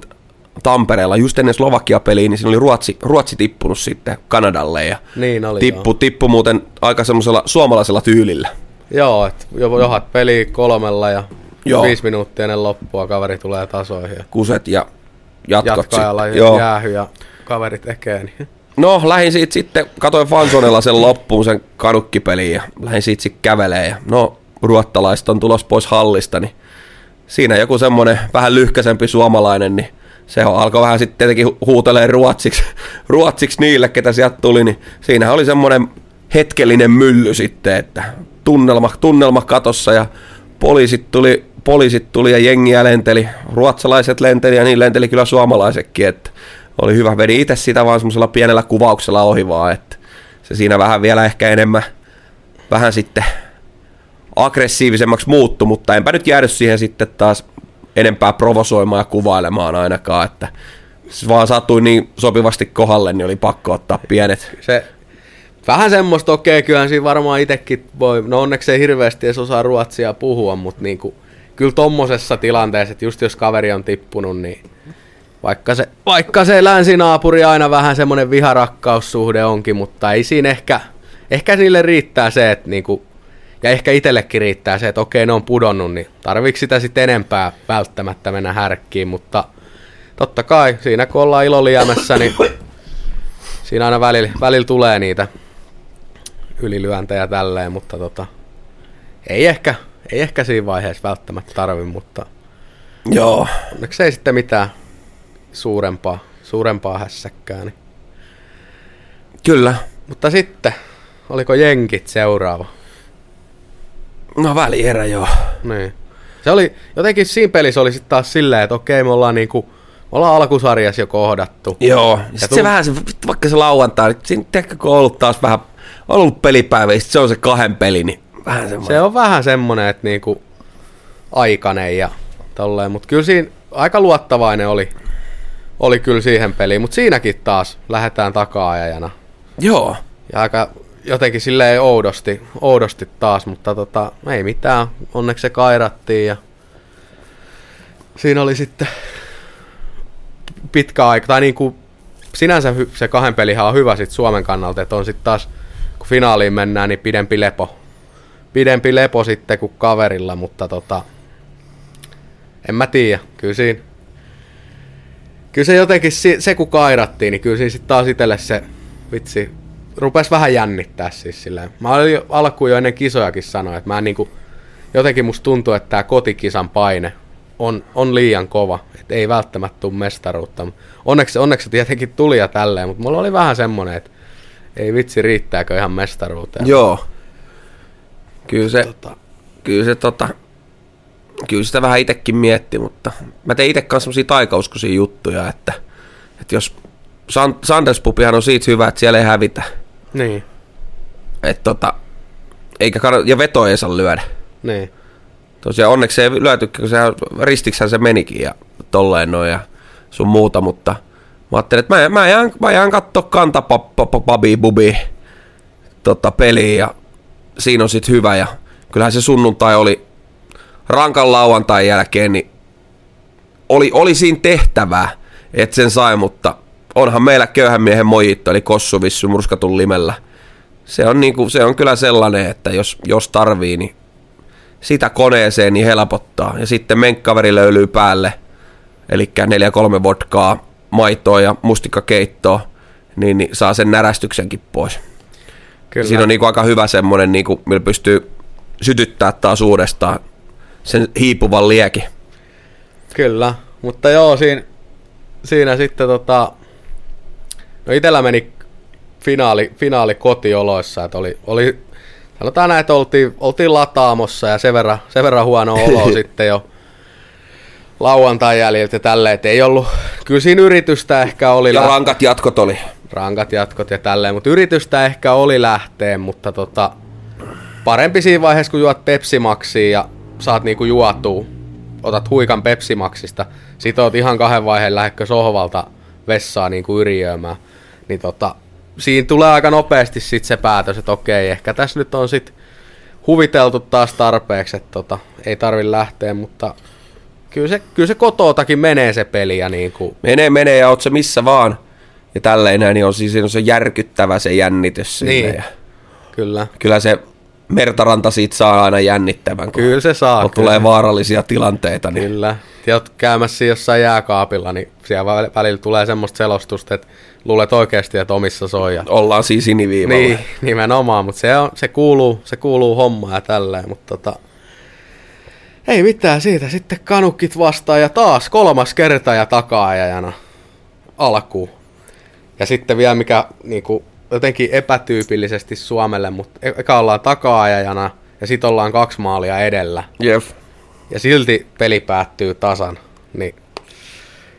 Tampereella. Just ennen Slovakia-peliä, niin siinä oli Ruotsi, Ruotsi tippunut sitten Kanadalle ja Niin oli, tippu, tippu muuten aika semmoisella suomalaisella tyylillä. Joo, että jo- johat peli kolmella ja Joo. Joo. viisi minuuttia ennen loppua kaveri tulee tasoihin ja Kuset ja jatkot. sitten. ja Joo. jäähy ja kaveri tekee. Niin. No, lähdin siitä sitten, katoin Fansonella sen loppuun sen kanukkipeliin ja lähdin siitä sitten kävelee. Ja no, ruottalaiset on tulos pois hallista, niin siinä joku semmonen vähän lyhkäsempi suomalainen, niin se alkoi vähän sitten tietenkin hu- huutelee ruotsiksi, ruotsiksi niille, ketä sieltä tuli, niin siinä oli semmoinen hetkellinen mylly sitten, että tunnelma, tunnelma katossa ja poliisit tuli, poliisit tuli ja jengiä lenteli, ruotsalaiset lenteli ja niin lenteli kyllä suomalaisetkin, että oli hyvä. Vedi itse sitä vaan semmoisella pienellä kuvauksella ohi vaan, että se siinä vähän vielä ehkä enemmän, vähän sitten aggressiivisemmaksi muuttu, mutta enpä nyt jäädy siihen sitten taas enempää provosoimaan ja kuvailemaan ainakaan, että se vaan sattui niin sopivasti kohdalle, niin oli pakko ottaa pienet. Se, vähän semmoista, okei, kyllähän siinä varmaan itsekin voi, no onneksi ei hirveästi edes osaa ruotsia puhua, mutta niinku, kyllä tommosessa tilanteessa, että just jos kaveri on tippunut, niin Vaikka se, vaikka se länsinaapuri aina vähän semmoinen viharakkaussuhde onkin, mutta ei siinä ehkä, ehkä niille riittää se, että niinku, ja ehkä itsellekin riittää se, että okei ne on pudonnut, niin tarviiko sitä sitten enempää välttämättä mennä härkkiin, mutta totta kai siinä kun ollaan iloliämässä, niin siinä aina välillä, välillä tulee niitä ylilyöntejä tälleen, mutta tota, ei ehkä, ei ehkä siinä vaiheessa välttämättä tarvi, mutta Joo. onneksi ei sitten mitään suurempaa, suurempaa hässäkkää. Niin. Kyllä. Mutta sitten, oliko jenkit seuraava? No välierä joo. Niin. Se oli, jotenkin siinä pelissä oli sitten taas silleen, että okei, me ollaan niinku, me ollaan alkusarjassa jo kohdattu. Joo. Sitten tuu- se vähän se, vaikka se lauantai, niin siinä ehkä kun on ollut taas vähän, on ollut pelipäivä, ja sit se on se kahden peli, niin vähän semmoinen. Se on vähän semmonen, että niinku aikainen ja tolleen, mutta kyllä siinä aika luottavainen oli, oli kyllä siihen peliin, mutta siinäkin taas lähdetään taka-ajajana. Joo. Ja aika jotenkin silleen oudosti, oudosti taas, mutta tota, ei mitään. Onneksi se kairattiin ja siinä oli sitten pitkä aika, tai niinku sinänsä hy- se kahden pelihan on hyvä sit Suomen kannalta, että on sitten taas, kun finaaliin mennään, niin pidempi lepo. Pidempi lepo sitten kuin kaverilla, mutta tota, en mä tiedä, kyllä siinä, kyllä se jotenkin, se, kun kairattiin, niin kyllä siinä sitten taas itselle se, vitsi, rupes vähän jännittää siis silleen. Mä olin jo, alkuun jo ennen kisojakin sanoa, että mä en niinku, jotenkin musta tuntuu, että tämä kotikisan paine on, on liian kova, että ei välttämättä tule mestaruutta. Onneksi, onneksi tietenkin tuli ja tälleen, mutta mulla oli vähän semmonen, että ei vitsi riittääkö ihan mestaruuteen. Joo. Kyllä se, tota. kyllä se tota, kyllä sitä vähän itekin mietti, mutta mä tein itse kanssa semmosia taikauskoisia juttuja, että, että jos San, Sanders Pubihan on siitä hyvä, että siellä ei hävitä. Niin, Että tota, eikä kannata, ja veto ei saa lyödä. niin. Tosiaan onneksi se ei lyöty, kun se ristikshän se menikin ja tolleen noin ja sun muuta, mutta mä ajattelin, että mä, mä jään, mä jään kattoo kanta bubi tota, peliä ja siinä on sit hyvä ja kyllähän se sunnuntai oli rankan lauantai jälkeen, niin oli, oli siinä tehtävää, että sen sai, mutta onhan meillä köyhän miehen mojitto, eli kossuvissu murskatun limellä. Se on, niinku, se on kyllä sellainen, että jos, jos tarvii, niin sitä koneeseen, niin helpottaa. Ja sitten menkkaveri löylyy päälle, eli 4-3 vodkaa, maitoa ja mustikkakeittoa, niin, niin saa sen närästyksenkin pois. Kyllä. Siinä on niinku aika hyvä semmonen, niinku, millä pystyy sytyttää taas uudestaan sen hiipuvan liekin. Kyllä, mutta joo, siinä, siinä sitten tota, no itellä meni finaali, finaali kotioloissa, että oli, oli sanotaan näin, että oltiin, oltiin lataamossa ja sen verran, sen verran huono olo sitten jo lauantai jäljiltä ja tälleen, että ei ollut, kyllä siinä yritystä ehkä oli Ja lähteä- rankat jatkot oli. Rankat jatkot ja tälleen, mutta yritystä ehkä oli lähteen, mutta tota, parempi siinä vaiheessa, kun juot Pepsimaksia ja saat niinku juotua, otat huikan Pepsimaksista, sit oot ihan kahden vaiheen lähdekö sohvalta vessaa niinku yriöimään, niin tota, siinä tulee aika nopeasti sit se päätös, että okei, ehkä tässä nyt on sit huviteltu taas tarpeeksi, että tota, ei tarvi lähteä, mutta kyllä se, kyllä se kotootakin menee se peli ja niinku, Menee, menee ja oot se missä vaan. Ja tälleen näin, niin on, siis, siinä on se järkyttävä se jännitys siinä. Niin. Ja kyllä, kyllä se mertaranta siitä saa aina jännittävän, kun, kyllä se saa. kun kyllä. tulee vaarallisia tilanteita. Niin. Kyllä. Ja oot käymässä jossain jääkaapilla, niin siellä väl- välillä tulee semmoista selostusta, että luulet oikeasti, että omissa soi. Ja... Ollaan siis siniviivalla. Niin, nimenomaan, mutta se, on, se, kuuluu, se kuuluu hommaan ja tälleen, mutta tota, ei mitään siitä. Sitten kanukkit vastaan ja taas kolmas kerta ja takaajajana alkuun. Ja sitten vielä mikä niinku, jotenkin epätyypillisesti Suomelle, mutta e- eka ollaan takaajajana ja sitten ollaan kaksi maalia edellä Jep. ja silti peli päättyy tasan, niin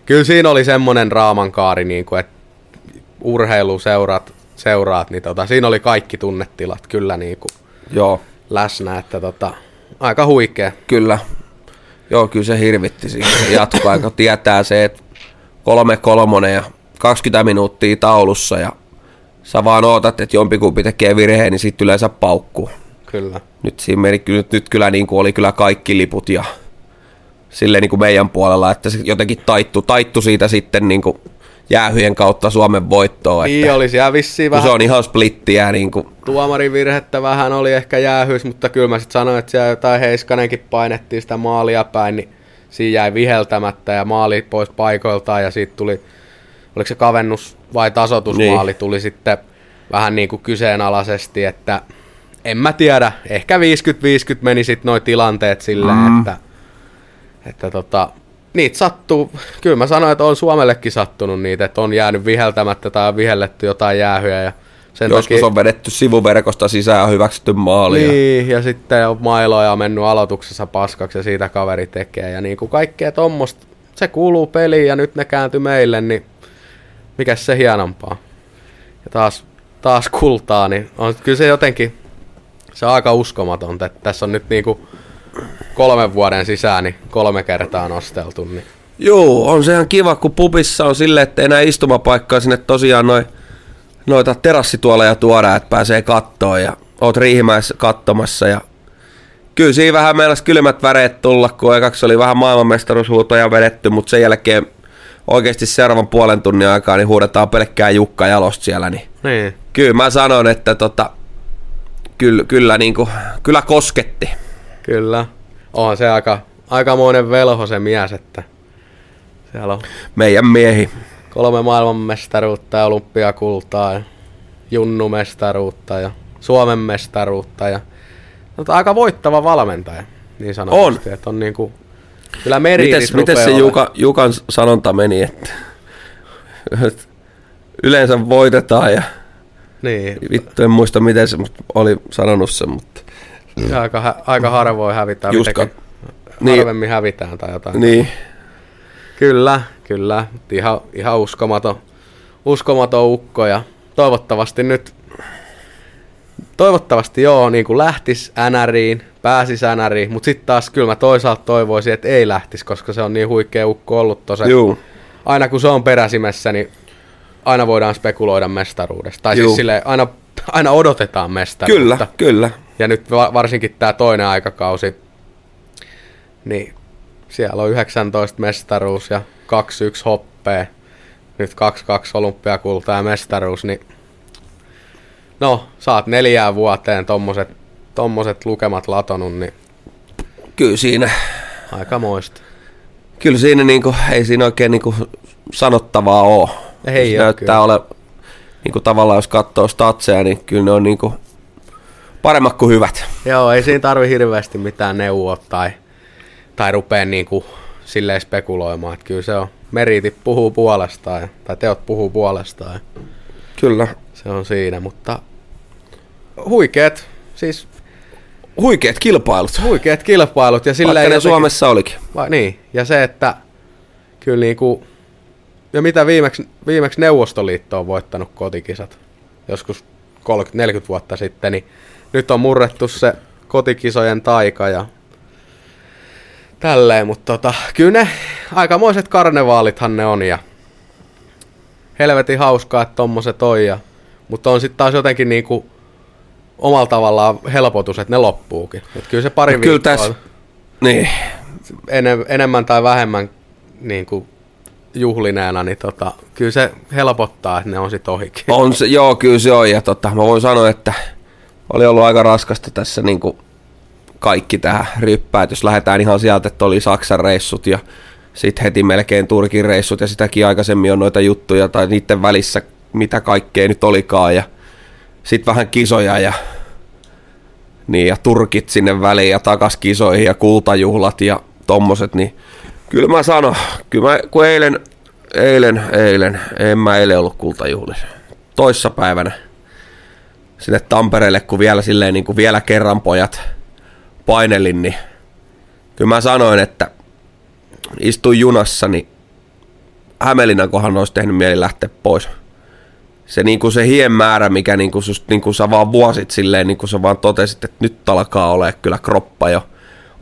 kyllä siinä oli semmoinen raamankaari, niin kuin, että urheiluseurat, seuraat, niin tota, siinä oli kaikki tunnetilat kyllä niin kuin Joo, läsnä, että tota, aika huikea. kyllä. Joo, kyllä se hirvitti siinä jatkoaika. Tietää se, että kolme kolmonen ja 20 minuuttia taulussa ja sä vaan ootat, että jompikumpi tekee virheen, niin sitten yleensä paukkuu. Kyllä. Nyt siinä meni, nyt, nyt kyllä niin kuin oli kyllä kaikki liput ja silleen niin kuin meidän puolella, että se jotenkin taittu, taittu siitä sitten niin kuin jäähyjen kautta Suomen voittoon. Niin että, oli siellä vissiin vähän se on ihan splittiä. Niin kuin, tuomarin virhettä vähän oli ehkä jäähyys, mutta kyllä mä sitten sanoin, että siellä jotain Heiskanenkin painettiin sitä maalia päin, niin siinä jäi viheltämättä ja maali pois paikoiltaan ja siitä tuli, oliko se kavennus vai tasotusmaali, Niin. tuli sitten vähän niin kuin kyseenalaisesti, että en mä tiedä, ehkä 50-50 meni sitten noi tilanteet silleen, mm. että, että tota, niitä sattuu, kyllä mä sanoin, että on Suomellekin sattunut niitä, että on jäänyt viheltämättä tai on vihelletty jotain jäähyä ja sen joskus takia, on vedetty sivuverkosta sisään ja hyväksytty maali. ja- niin, ja sitten on mailoja mennyt aloituksessa paskaksi ja siitä kaveri tekee. Ja niin kuin kaikkea tommosta, se kuuluu peliin ja nyt ne kääntyi meille, niin mikä se hienompaa. Ja taas, taas kultaa, niin on kyllä se jotenkin, se on aika uskomatonta, että tässä on nyt niinku kolmen vuoden sisään niin kolme kertaa nosteltu. Niin. Joo, on se ihan kiva, kun pubissa on silleen, että enää istumapaikkaa sinne tosiaan noin noita terassituoleja tuodaan, että pääsee kattoon ja oot riihimäessä katsomassa ja kyllä siinä vähän meinas kylmät väreet tulla, kun ekaksi oli vähän maailmanmestaruushuutoja vedetty, mutta sen jälkeen oikeasti seuraavan puolen tunnin aikaa niin huudetaan pelkkää Jukka Jalosta siellä, niin niin. kyllä mä sanon, että tota, kyllä, kyllä, niin kuin, kyllä kosketti. Kyllä. On se aika, aikamoinen velho se mies, että siellä on Meidän miehi. kolme maailmanmestaruutta ja olympiakultaa ja junnumestaruutta ja Suomen mestaruutta ja mutta aika voittava valmentaja, niin sanotusti. On. Että on niinku, kyllä Mites, mites se Juka, Jukan sanonta meni, että että yleensä voitetaan ja Niin, vittu en muista miten se oli sanonut sen, mutta ja aika, aika harvoin hävitään. Juska. Niin. Harvemmin hävitään tai jotain. niin, Kyllä, kyllä. Ihan, ihan uskomaton, uskomaton ukko ja toivottavasti nyt, toivottavasti joo, niin kuin lähtis NRiin, pääsis NRiin, mutta sitten taas kyllä mä toisaalta toivoisin, että ei lähtis, koska se on niin huikea ukko ollut tosi. Aina kun se on peräsimessä, niin aina voidaan spekuloida mestaruudesta. Tai Juu. siis silleen, aina, aina odotetaan mestaruutta. kyllä, kyllä. Ja nyt va- varsinkin tämä toinen aikakausi, niin siellä on 19 mestaruus ja 21 hoppea. Nyt 22 olympiakultaa ja mestaruus, niin no, saat neljään vuoteen tommoset, tommoset lukemat latonut, niin Kyllä siinä, aika moista. kyllä siinä niinku, ei siinä oikein niinku sanottavaa oo. Ei oo näyttää kyllä. ole, niinku tavallaan jos katsoo statseja, niin kyllä ne on niinku paremmat kuin hyvät. Joo, ei siinä tarvi hirveästi mitään neuvoa tai, tai rupea niinku silleen spekuloimaan, että kyllä se on, meriitit puhuu puolestaan, tai teot puhuu puolestaan. Kyllä. Se on siinä, mutta huikeet, siis Huikeat kilpailut. huikeet kilpailut ja sillä Vaikka ne Suomessa olikin. Va, niin, ja se, että kyllä niinku, ja mitä viimeksi, viimeksi Neuvostoliitto on voittanut kotikisat, joskus 30, 40 vuotta sitten, niin nyt on murrettu se kotikisojen taika ja tälleen, mutta tota, kyllä ne aikamoiset karnevaalithan ne on ja helvetin hauskaa, että tommoset on ja, mutta on sitten taas jotenkin niinku omalla tavallaan helpotus, että ne loppuukin. Et kyllä se pari kyllä viikkoa tässä- Niin. ene, enemmän tai vähemmän niin kuin juhlineena, niin tota, kyllä se helpottaa, että ne on sit ohikin. On se, joo, kyllä se on. Ja tota, mä voin sanoa, että oli ollut aika raskasta tässä niin kuin kaikki tähän ryppää. Jos lähdetään ihan sieltä, että oli Saksan reissut ja sitten heti melkein Turkin reissut ja sitäkin aikaisemmin on noita juttuja tai niiden välissä mitä kaikkea nyt olikaan ja sitten vähän kisoja ja niin ja turkit sinne väliin ja takas kisoihin ja kultajuhlat ja tommoset, niin kyllä mä sanon, kyllä mä, kun eilen, eilen, eilen, en mä eilen ollut kultajuhlissa. Toissapäivänä sinne Tampereelle, kun vielä silleen niin kuin vielä kerran pojat painelin, niin kyllä mä sanoin, että istuin junassa, niin Hämeenlinnan kohan olisi tehnyt mieli lähteä pois. Se, niin kuin se hien määrä, mikä niin kuin, just, niin kuin sä vaan vuosit silleen, niin kuin sä vaan totesit, että nyt alkaa olla kyllä kroppa jo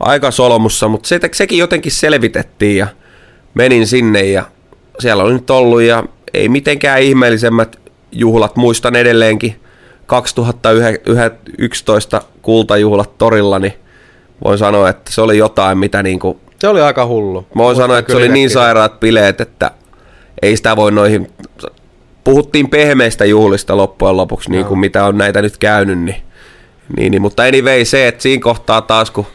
aika solmussa, mutta se, sekin jotenkin selvitettiin ja menin sinne ja siellä oli nyt ollut ja ei mitenkään ihmeellisemmät juhlat, muistan edelleenkin 2011 kultajuhlat torilla, niin voin sanoa, että se oli jotain, mitä niin kuin Se oli aika hullu. Mä voin sanoa, että se oli niin sairaat bileet, että ei sitä voi noihin... Puhuttiin pehmeistä juhlista loppujen lopuksi, niin kuin mitä on näitä nyt käynyt, niin, niin, niin mutta anyway se, että siinä kohtaa taas, kun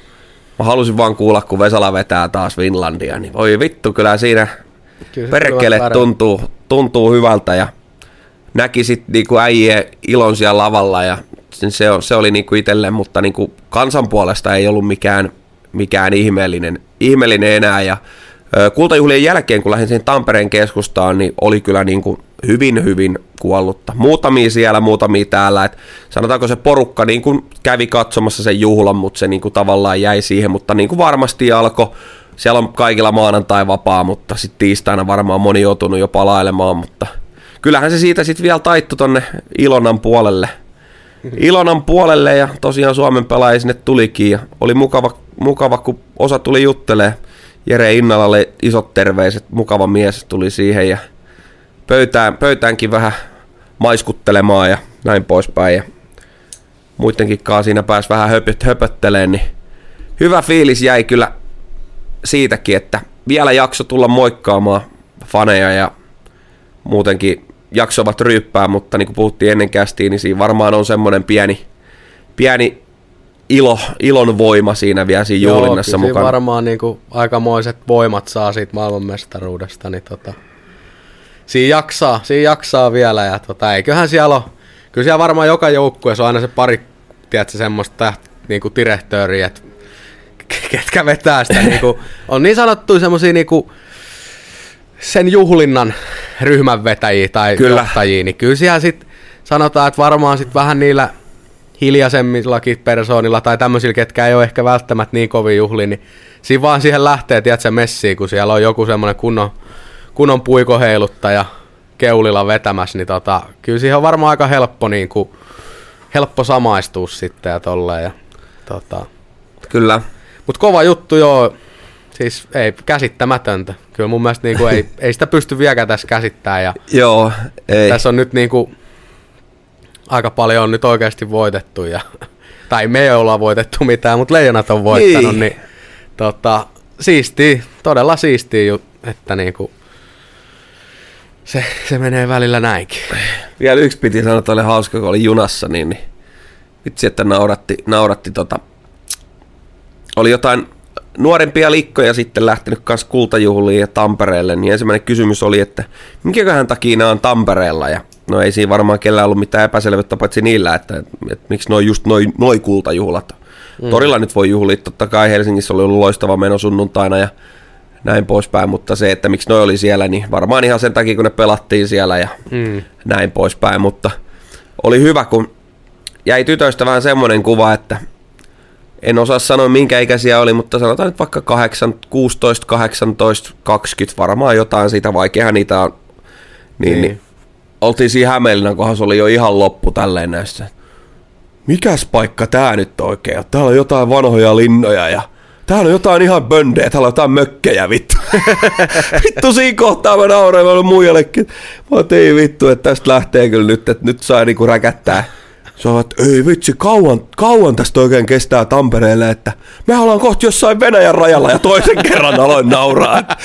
mä halusin vaan kuulla, kun Vesala vetää taas Finlandia, niin voi vittu, kyllä siinä Kyllä perkele tuntuu, tuntuu hyvältä ja näki sitten niinku äijien ilon siellä lavalla ja se, se, oli niinku itselleen, mutta niinku kansan puolesta ei ollut mikään, mikään ihmeellinen, ihmeellinen enää ja kultajuhlien jälkeen, kun lähdin sen Tampereen keskustaan, niin oli kyllä niinku hyvin, hyvin kuollutta. Muutamia siellä, muutamia täällä. Et sanotaanko se porukka niin kuin kävi katsomassa sen juhlan, mutta se niin kuin tavallaan jäi siihen, mutta niin kuin varmasti alkoi. Siellä on kaikilla maanantai vapaa, mutta sitten tiistaina varmaan moni joutunut jo palailemaan, mutta kyllähän se siitä sitten vielä taittu tonne Ilonan puolelle. Ilonan puolelle ja tosiaan Suomen pelaajia sinne tulikin ja oli mukava, mukava kun osa tuli juttelee. Jere Innalalle isot terveiset, mukava mies tuli siihen ja pöytään, pöytäänkin vähän maiskuttelemaan ja näin poispäin. Ja muidenkin kanssa siinä pääsi vähän höpöt, höpötteleen, niin hyvä fiilis jäi kyllä siitäkin, että vielä jakso tulla moikkaamaan faneja ja muutenkin jaksovat ryyppää, mutta niin kuin puhuttiin ennen kästiin, niin siinä varmaan on semmoinen pieni, pieni ilo, ilon voima siinä vielä siinä Joo, juhlinnassa siinä mukana. varmaan niinku aikamoiset voimat saa siitä maailmanmestaruudesta, niin tota, siinä jaksaa, siinä jaksaa vielä ja tota, eiköhän siellä ole, kyllä siellä varmaan joka joukkueessa on aina se pari, tiedätkö, semmoista niinku direhtööriä, että ketkä vetää sitä, niinku, on niin sanottuja semmoisia niinku, sen juhlinnan ryhmänvetäjiä tai Kyllä. kyllä. johtajia, niin kyllä siellä sitten sanotaan, että varmaan sitten vähän niillä hiljaisemmillakin persoonilla tai tämmöisillä, ketkä ei ole ehkä välttämättä niin kovin juhli, niin siinä vaan siihen lähtee, tiedätkö, messiin, kun siellä on joku semmoinen kunnon, kunnon puikoheiluttaja keulilla vetämässä, niin tota, kyllä siihen on varmaan aika helppo, niin kuin, helppo samaistua sitten ja tolleen. Ja, tota. Kyllä. Mutta kova juttu joo, siis ei käsittämätöntä. Kyllä mun mielestä niin kuin ei, ei sitä pysty vieläkään tässä käsittämään ja Joo, ei. tässä on nyt niin kuin, aika paljon on nyt oikeasti voitettu ja, tai me ei olla voitettu mitään, mutta leijonat on voittanut, Niin. niin, tota, siistiä, todella siistiä, jut- että niin kuin, se, se menee välillä näinkin. Vielä yksi piti sanoa, että oli hauska, kun oli junassa, niin, niin vitsi, että nauratti, nauratti tota, oli jotain nuorempia likkoja sitten lähtenyt kanssa kultajuhliin ja Tampereelle, niin ensimmäinen kysymys oli, että minkäköhän takia nämä on Tampereella, ja no ei siinä varmaan kellään ollut mitään epäselvyyttä paitsi niillä, että, että, että miksi noin just noin noi kultajuhlat. Mm. Torilla nyt voi juhlia, totta kai Helsingissä oli ollut loistava meno sunnuntaina ja näin poispäin, mutta se, että miksi noi oli siellä, niin varmaan ihan sen takia, kun ne pelattiin siellä ja Mm. näin poispäin, mutta oli hyvä, kun jäi tytöistä vähän semmoinen kuva, että en osaa sanoa minkä ikäisiä oli, mutta sanotaan nyt vaikka 8, 16, 18, 20, varmaan jotain siitä, vaikeahan niitä on. Niin, niin. Niin. oltiin siinä Hämeenlinnan kohdassa, oli jo ihan loppu tälleen näissä. Mikäs paikka tää nyt oikein on? Täällä on jotain vanhoja linnoja ja täällä on jotain ihan böndejä, täällä on jotain mökkejä vittu. vittu siinä kohtaa mä nauroin, mä olin muijallekin. Mä ei vittu, että tästä lähtee kyllä nyt, että nyt saa niinku räkättää. Se on, että ei vitsi, kauan, kauan tästä oikein kestää Tampereelle, että me ollaan kohta jossain Venäjän rajalla ja toisen kerran aloin nauraa, että,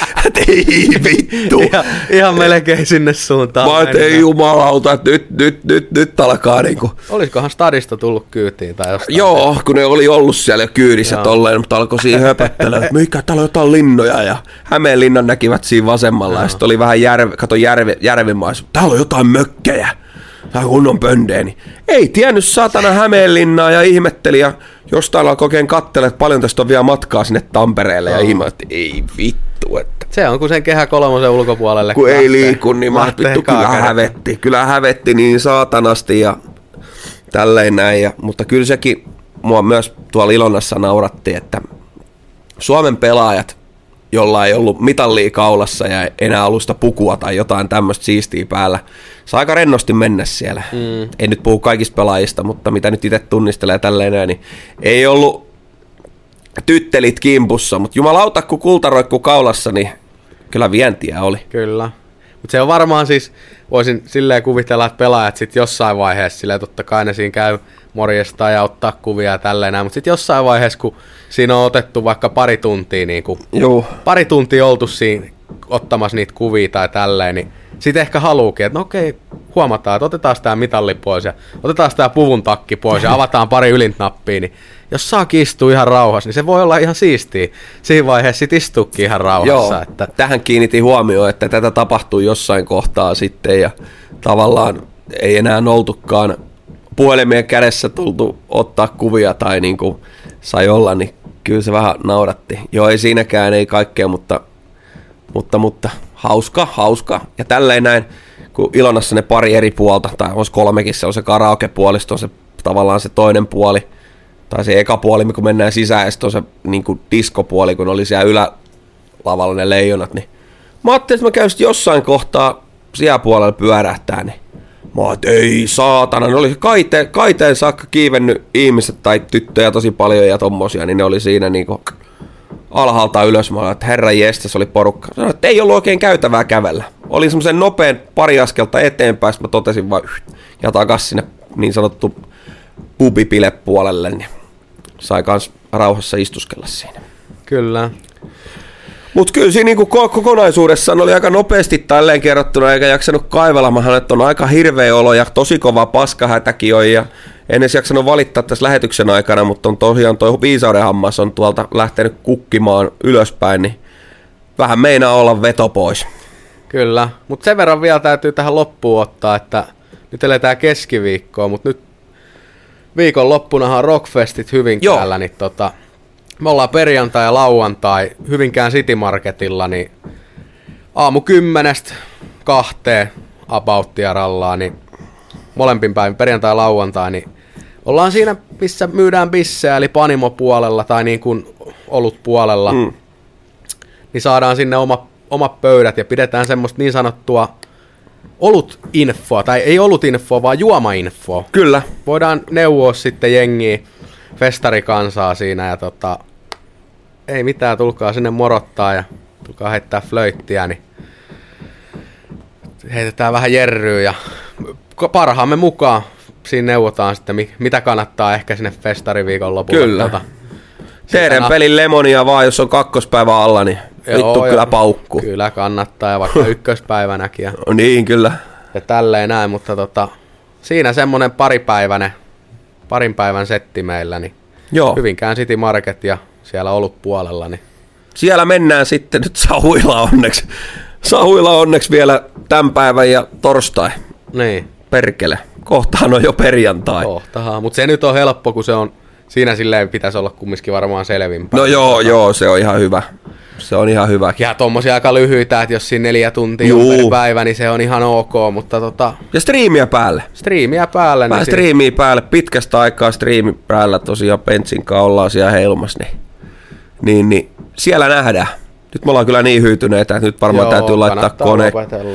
ei vittu. Ihan, ihan melkein sinne suuntaan. Mä että ei jumalauta, että nyt, nyt, nyt, nyt alkaa niinku. Olisikohan stadista tullut kyytiin tai jostain? Joo, kun ne oli ollut siellä jo kyydissä Joo. tolleen, mutta alkoi siinä höpöttelemään, että mikä täällä on jotain linnoja ja Hämeenlinnan näkivät siinä vasemmalla ja sitten oli vähän järve, kato järve, järvimais, täällä on jotain mökkejä. On kunnon pöndejä, niin ei tiennyt satana Hämeenlinnaa ja ihmetteli ja jostain alkoi oikein katsella, että paljon tästä on vielä matkaa sinne Tampereelle ja ihmetteli, että ei vittu, että Se on kun sen kehä kolmosen ulkopuolelle. kun ei lähtee- liiku, niin mä vittu kyllä hävetti. Kyllä hävetti niin saatanasti ja tälleen näin. Ja, mutta kyllä sekin mua myös tuolla Ilonassa nauratti, että Suomen pelaajat, jolla ei ollut mitallia kaulassa ja enää alusta pukua tai jotain tämmöistä siistiä päällä, saa aika rennosti mennä siellä. Mm. En nyt puhu kaikista pelaajista, mutta mitä nyt itse tunnistelee tälleen näin, niin ei ollut tyttelit kimpussa, mutta jumalauta kun kultaroikku kaulassa, niin kyllä vientiä oli. Kyllä. Mutta se on varmaan siis, voisin silleen kuvitella, että pelaajat sitten jossain vaiheessa, silleen totta kai ne siinä käy morjesta ja ottaa kuvia ja tälleen näin, mutta sitten jossain vaiheessa, kun siinä on otettu vaikka pari tuntia, niin kuin, pari tuntia oltu siinä ottamassa niitä kuvia tai tälleen, niin sitten ehkä haluukin, että no okei, huomataan, että otetaan tämä mitalli pois ja otetaan tämä puvun takki pois ja avataan pari ylintnappia, niin jos saa istua ihan rauhassa, niin se voi olla ihan siistiä. Siinä vaiheessa sit istuukin ihan rauhassa. Joo, Että, tähän kiinnitin huomioon, että tätä tapahtuu jossain kohtaa sitten ja tavallaan ei enää oltukaan puhelimien kädessä tultu ottaa kuvia tai niin kuin sai olla, niin kyllä se vähän nauratti. Joo, ei siinäkään, ei kaikkea, mutta, mutta, mutta hauska, hauska. Ja tälleen näin, kun Ilonassa ne pari eri puolta, tai olisi kolmekin, se on se karaoke-puoli, sitten on se tavallaan se toinen puoli, tai se eka puoli, kun mennään sisään, ja sitten on se niin kuin diskopuoli, kun oli siellä ylälavalla ne leijonat, niin mä ajattelin, että mä käyn jossain kohtaa siellä puolella pyörähtää, niin mä että ei saatana, ne oli kaiteen, kaiteen saakka kiivennyt ihmiset tai tyttöjä tosi paljon ja tommosia, niin ne oli siinä niinku alhaalta ylös. Mä olin, että herra jestas oli porukka. Sanoin, että ei ollut oikein käytävää kävellä. Oli semmoisen nopean pari askelta eteenpäin, mä totesin vaan ja takas sinne niin sanottu pubipile puolelle, niin sai kans rauhassa istuskella siinä. kyllä. Mutta kyllä siinä niinku ko- kokonaisuudessaan oli aika nopeasti tälleen kerrottuna, eikä jaksanut kaivella. Mä että on aika hirveä olo ja tosi kova paskahätäkin on. Ja en edes jaksanut valittaa tässä lähetyksen aikana, mutta on tosiaan toi viisauden hammas on tuolta lähtenyt kukkimaan ylöspäin, niin vähän meinaa olla veto pois. Kyllä, mutta sen verran vielä täytyy tähän loppuun ottaa, että nyt eletään keskiviikkoa, mutta nyt viikon loppunahan Rockfestit Hyvinkäällä, niin tota, me ollaan perjantai ja lauantai Hyvinkään City Marketilla, niin aamu kymmenestä kahteen rallaa, niin molempin päivin perjantai ja lauantai, niin ollaan siinä, missä myydään bissejä, eli panimopuolella tai niin kuin olut puolella. Mm niin saadaan sinne oma, omat pöydät ja pidetään semmoista niin sanottua olut-infoa, tai ei olut-infoa, vaan juoma-infoa. Kyllä. Voidaan neuvoa sitten jengiä, festarikansaa siinä ja tota, ei mitään, tulkaa sinne morottaa ja tulkaa heittää flöittiä, niin heitetään vähän jerryä ja parhaamme mukaan siinä neuvotaan sitten, mi- mitä kannattaa ehkä sinne festariviikon lopulla. Kyllä. Tota, Teidän na- pelin lemonia vaan, jos on kakkospäivä alla, niin vittu kyllä paukku. Kyllä kannattaa ja vaikka ykköspäivänäkin ja, No niin, kyllä. ja tälleen näin, mutta tota, siinä semmonen paripäiväinen, parin päivän setti meillä, niin Joo. Hyvinkään City Market ja siellä ollut puolella, niin siellä mennään sitten nyt sahuilla onneksi. Sahuilla onneksi vielä tämän päivän ja torstai. niin, Perkele. Kohtahan on jo perjantai. kohtahan. Mutta se nyt on helppo, kun se on, siinä silleen pitäisi olla kumminkin varmaan selvimpää. No joo, joo, se on ihan hyvä. Se on ihan hyvä. Ja tommosia aika lyhyitä, että jos siinä neljä tuntia Juu. on per päivä, niin se on ihan ok, mutta tota, Ja striimiä päälle. striimiä päälle. Vähän Niin siinä- striimiä päälle. Pitkästä aikaa striimi päällä tosiaan Pentsin ollaan siellä heilumassa. Niin, niin, niin, siellä nähdään. Nyt me ollaan kyllä niin hyytyneitä, että nyt varmaan Joo, täytyy laittaa kone,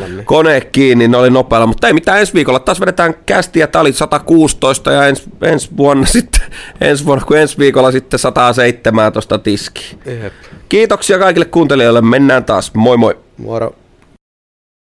niin. kone kiinni, ne oli nopealla, mutta ei mitään ensi viikolla. Taas vedetään kästiä, tää oli 116 ja ensi, ensi vuonna sitten, ensi vuonna, kun ensi viikolla sitten 107 tuosta tiskiin. Jep. Kiitoksia kaikille kuuntelijoille, mennään taas, moi moi! Moro.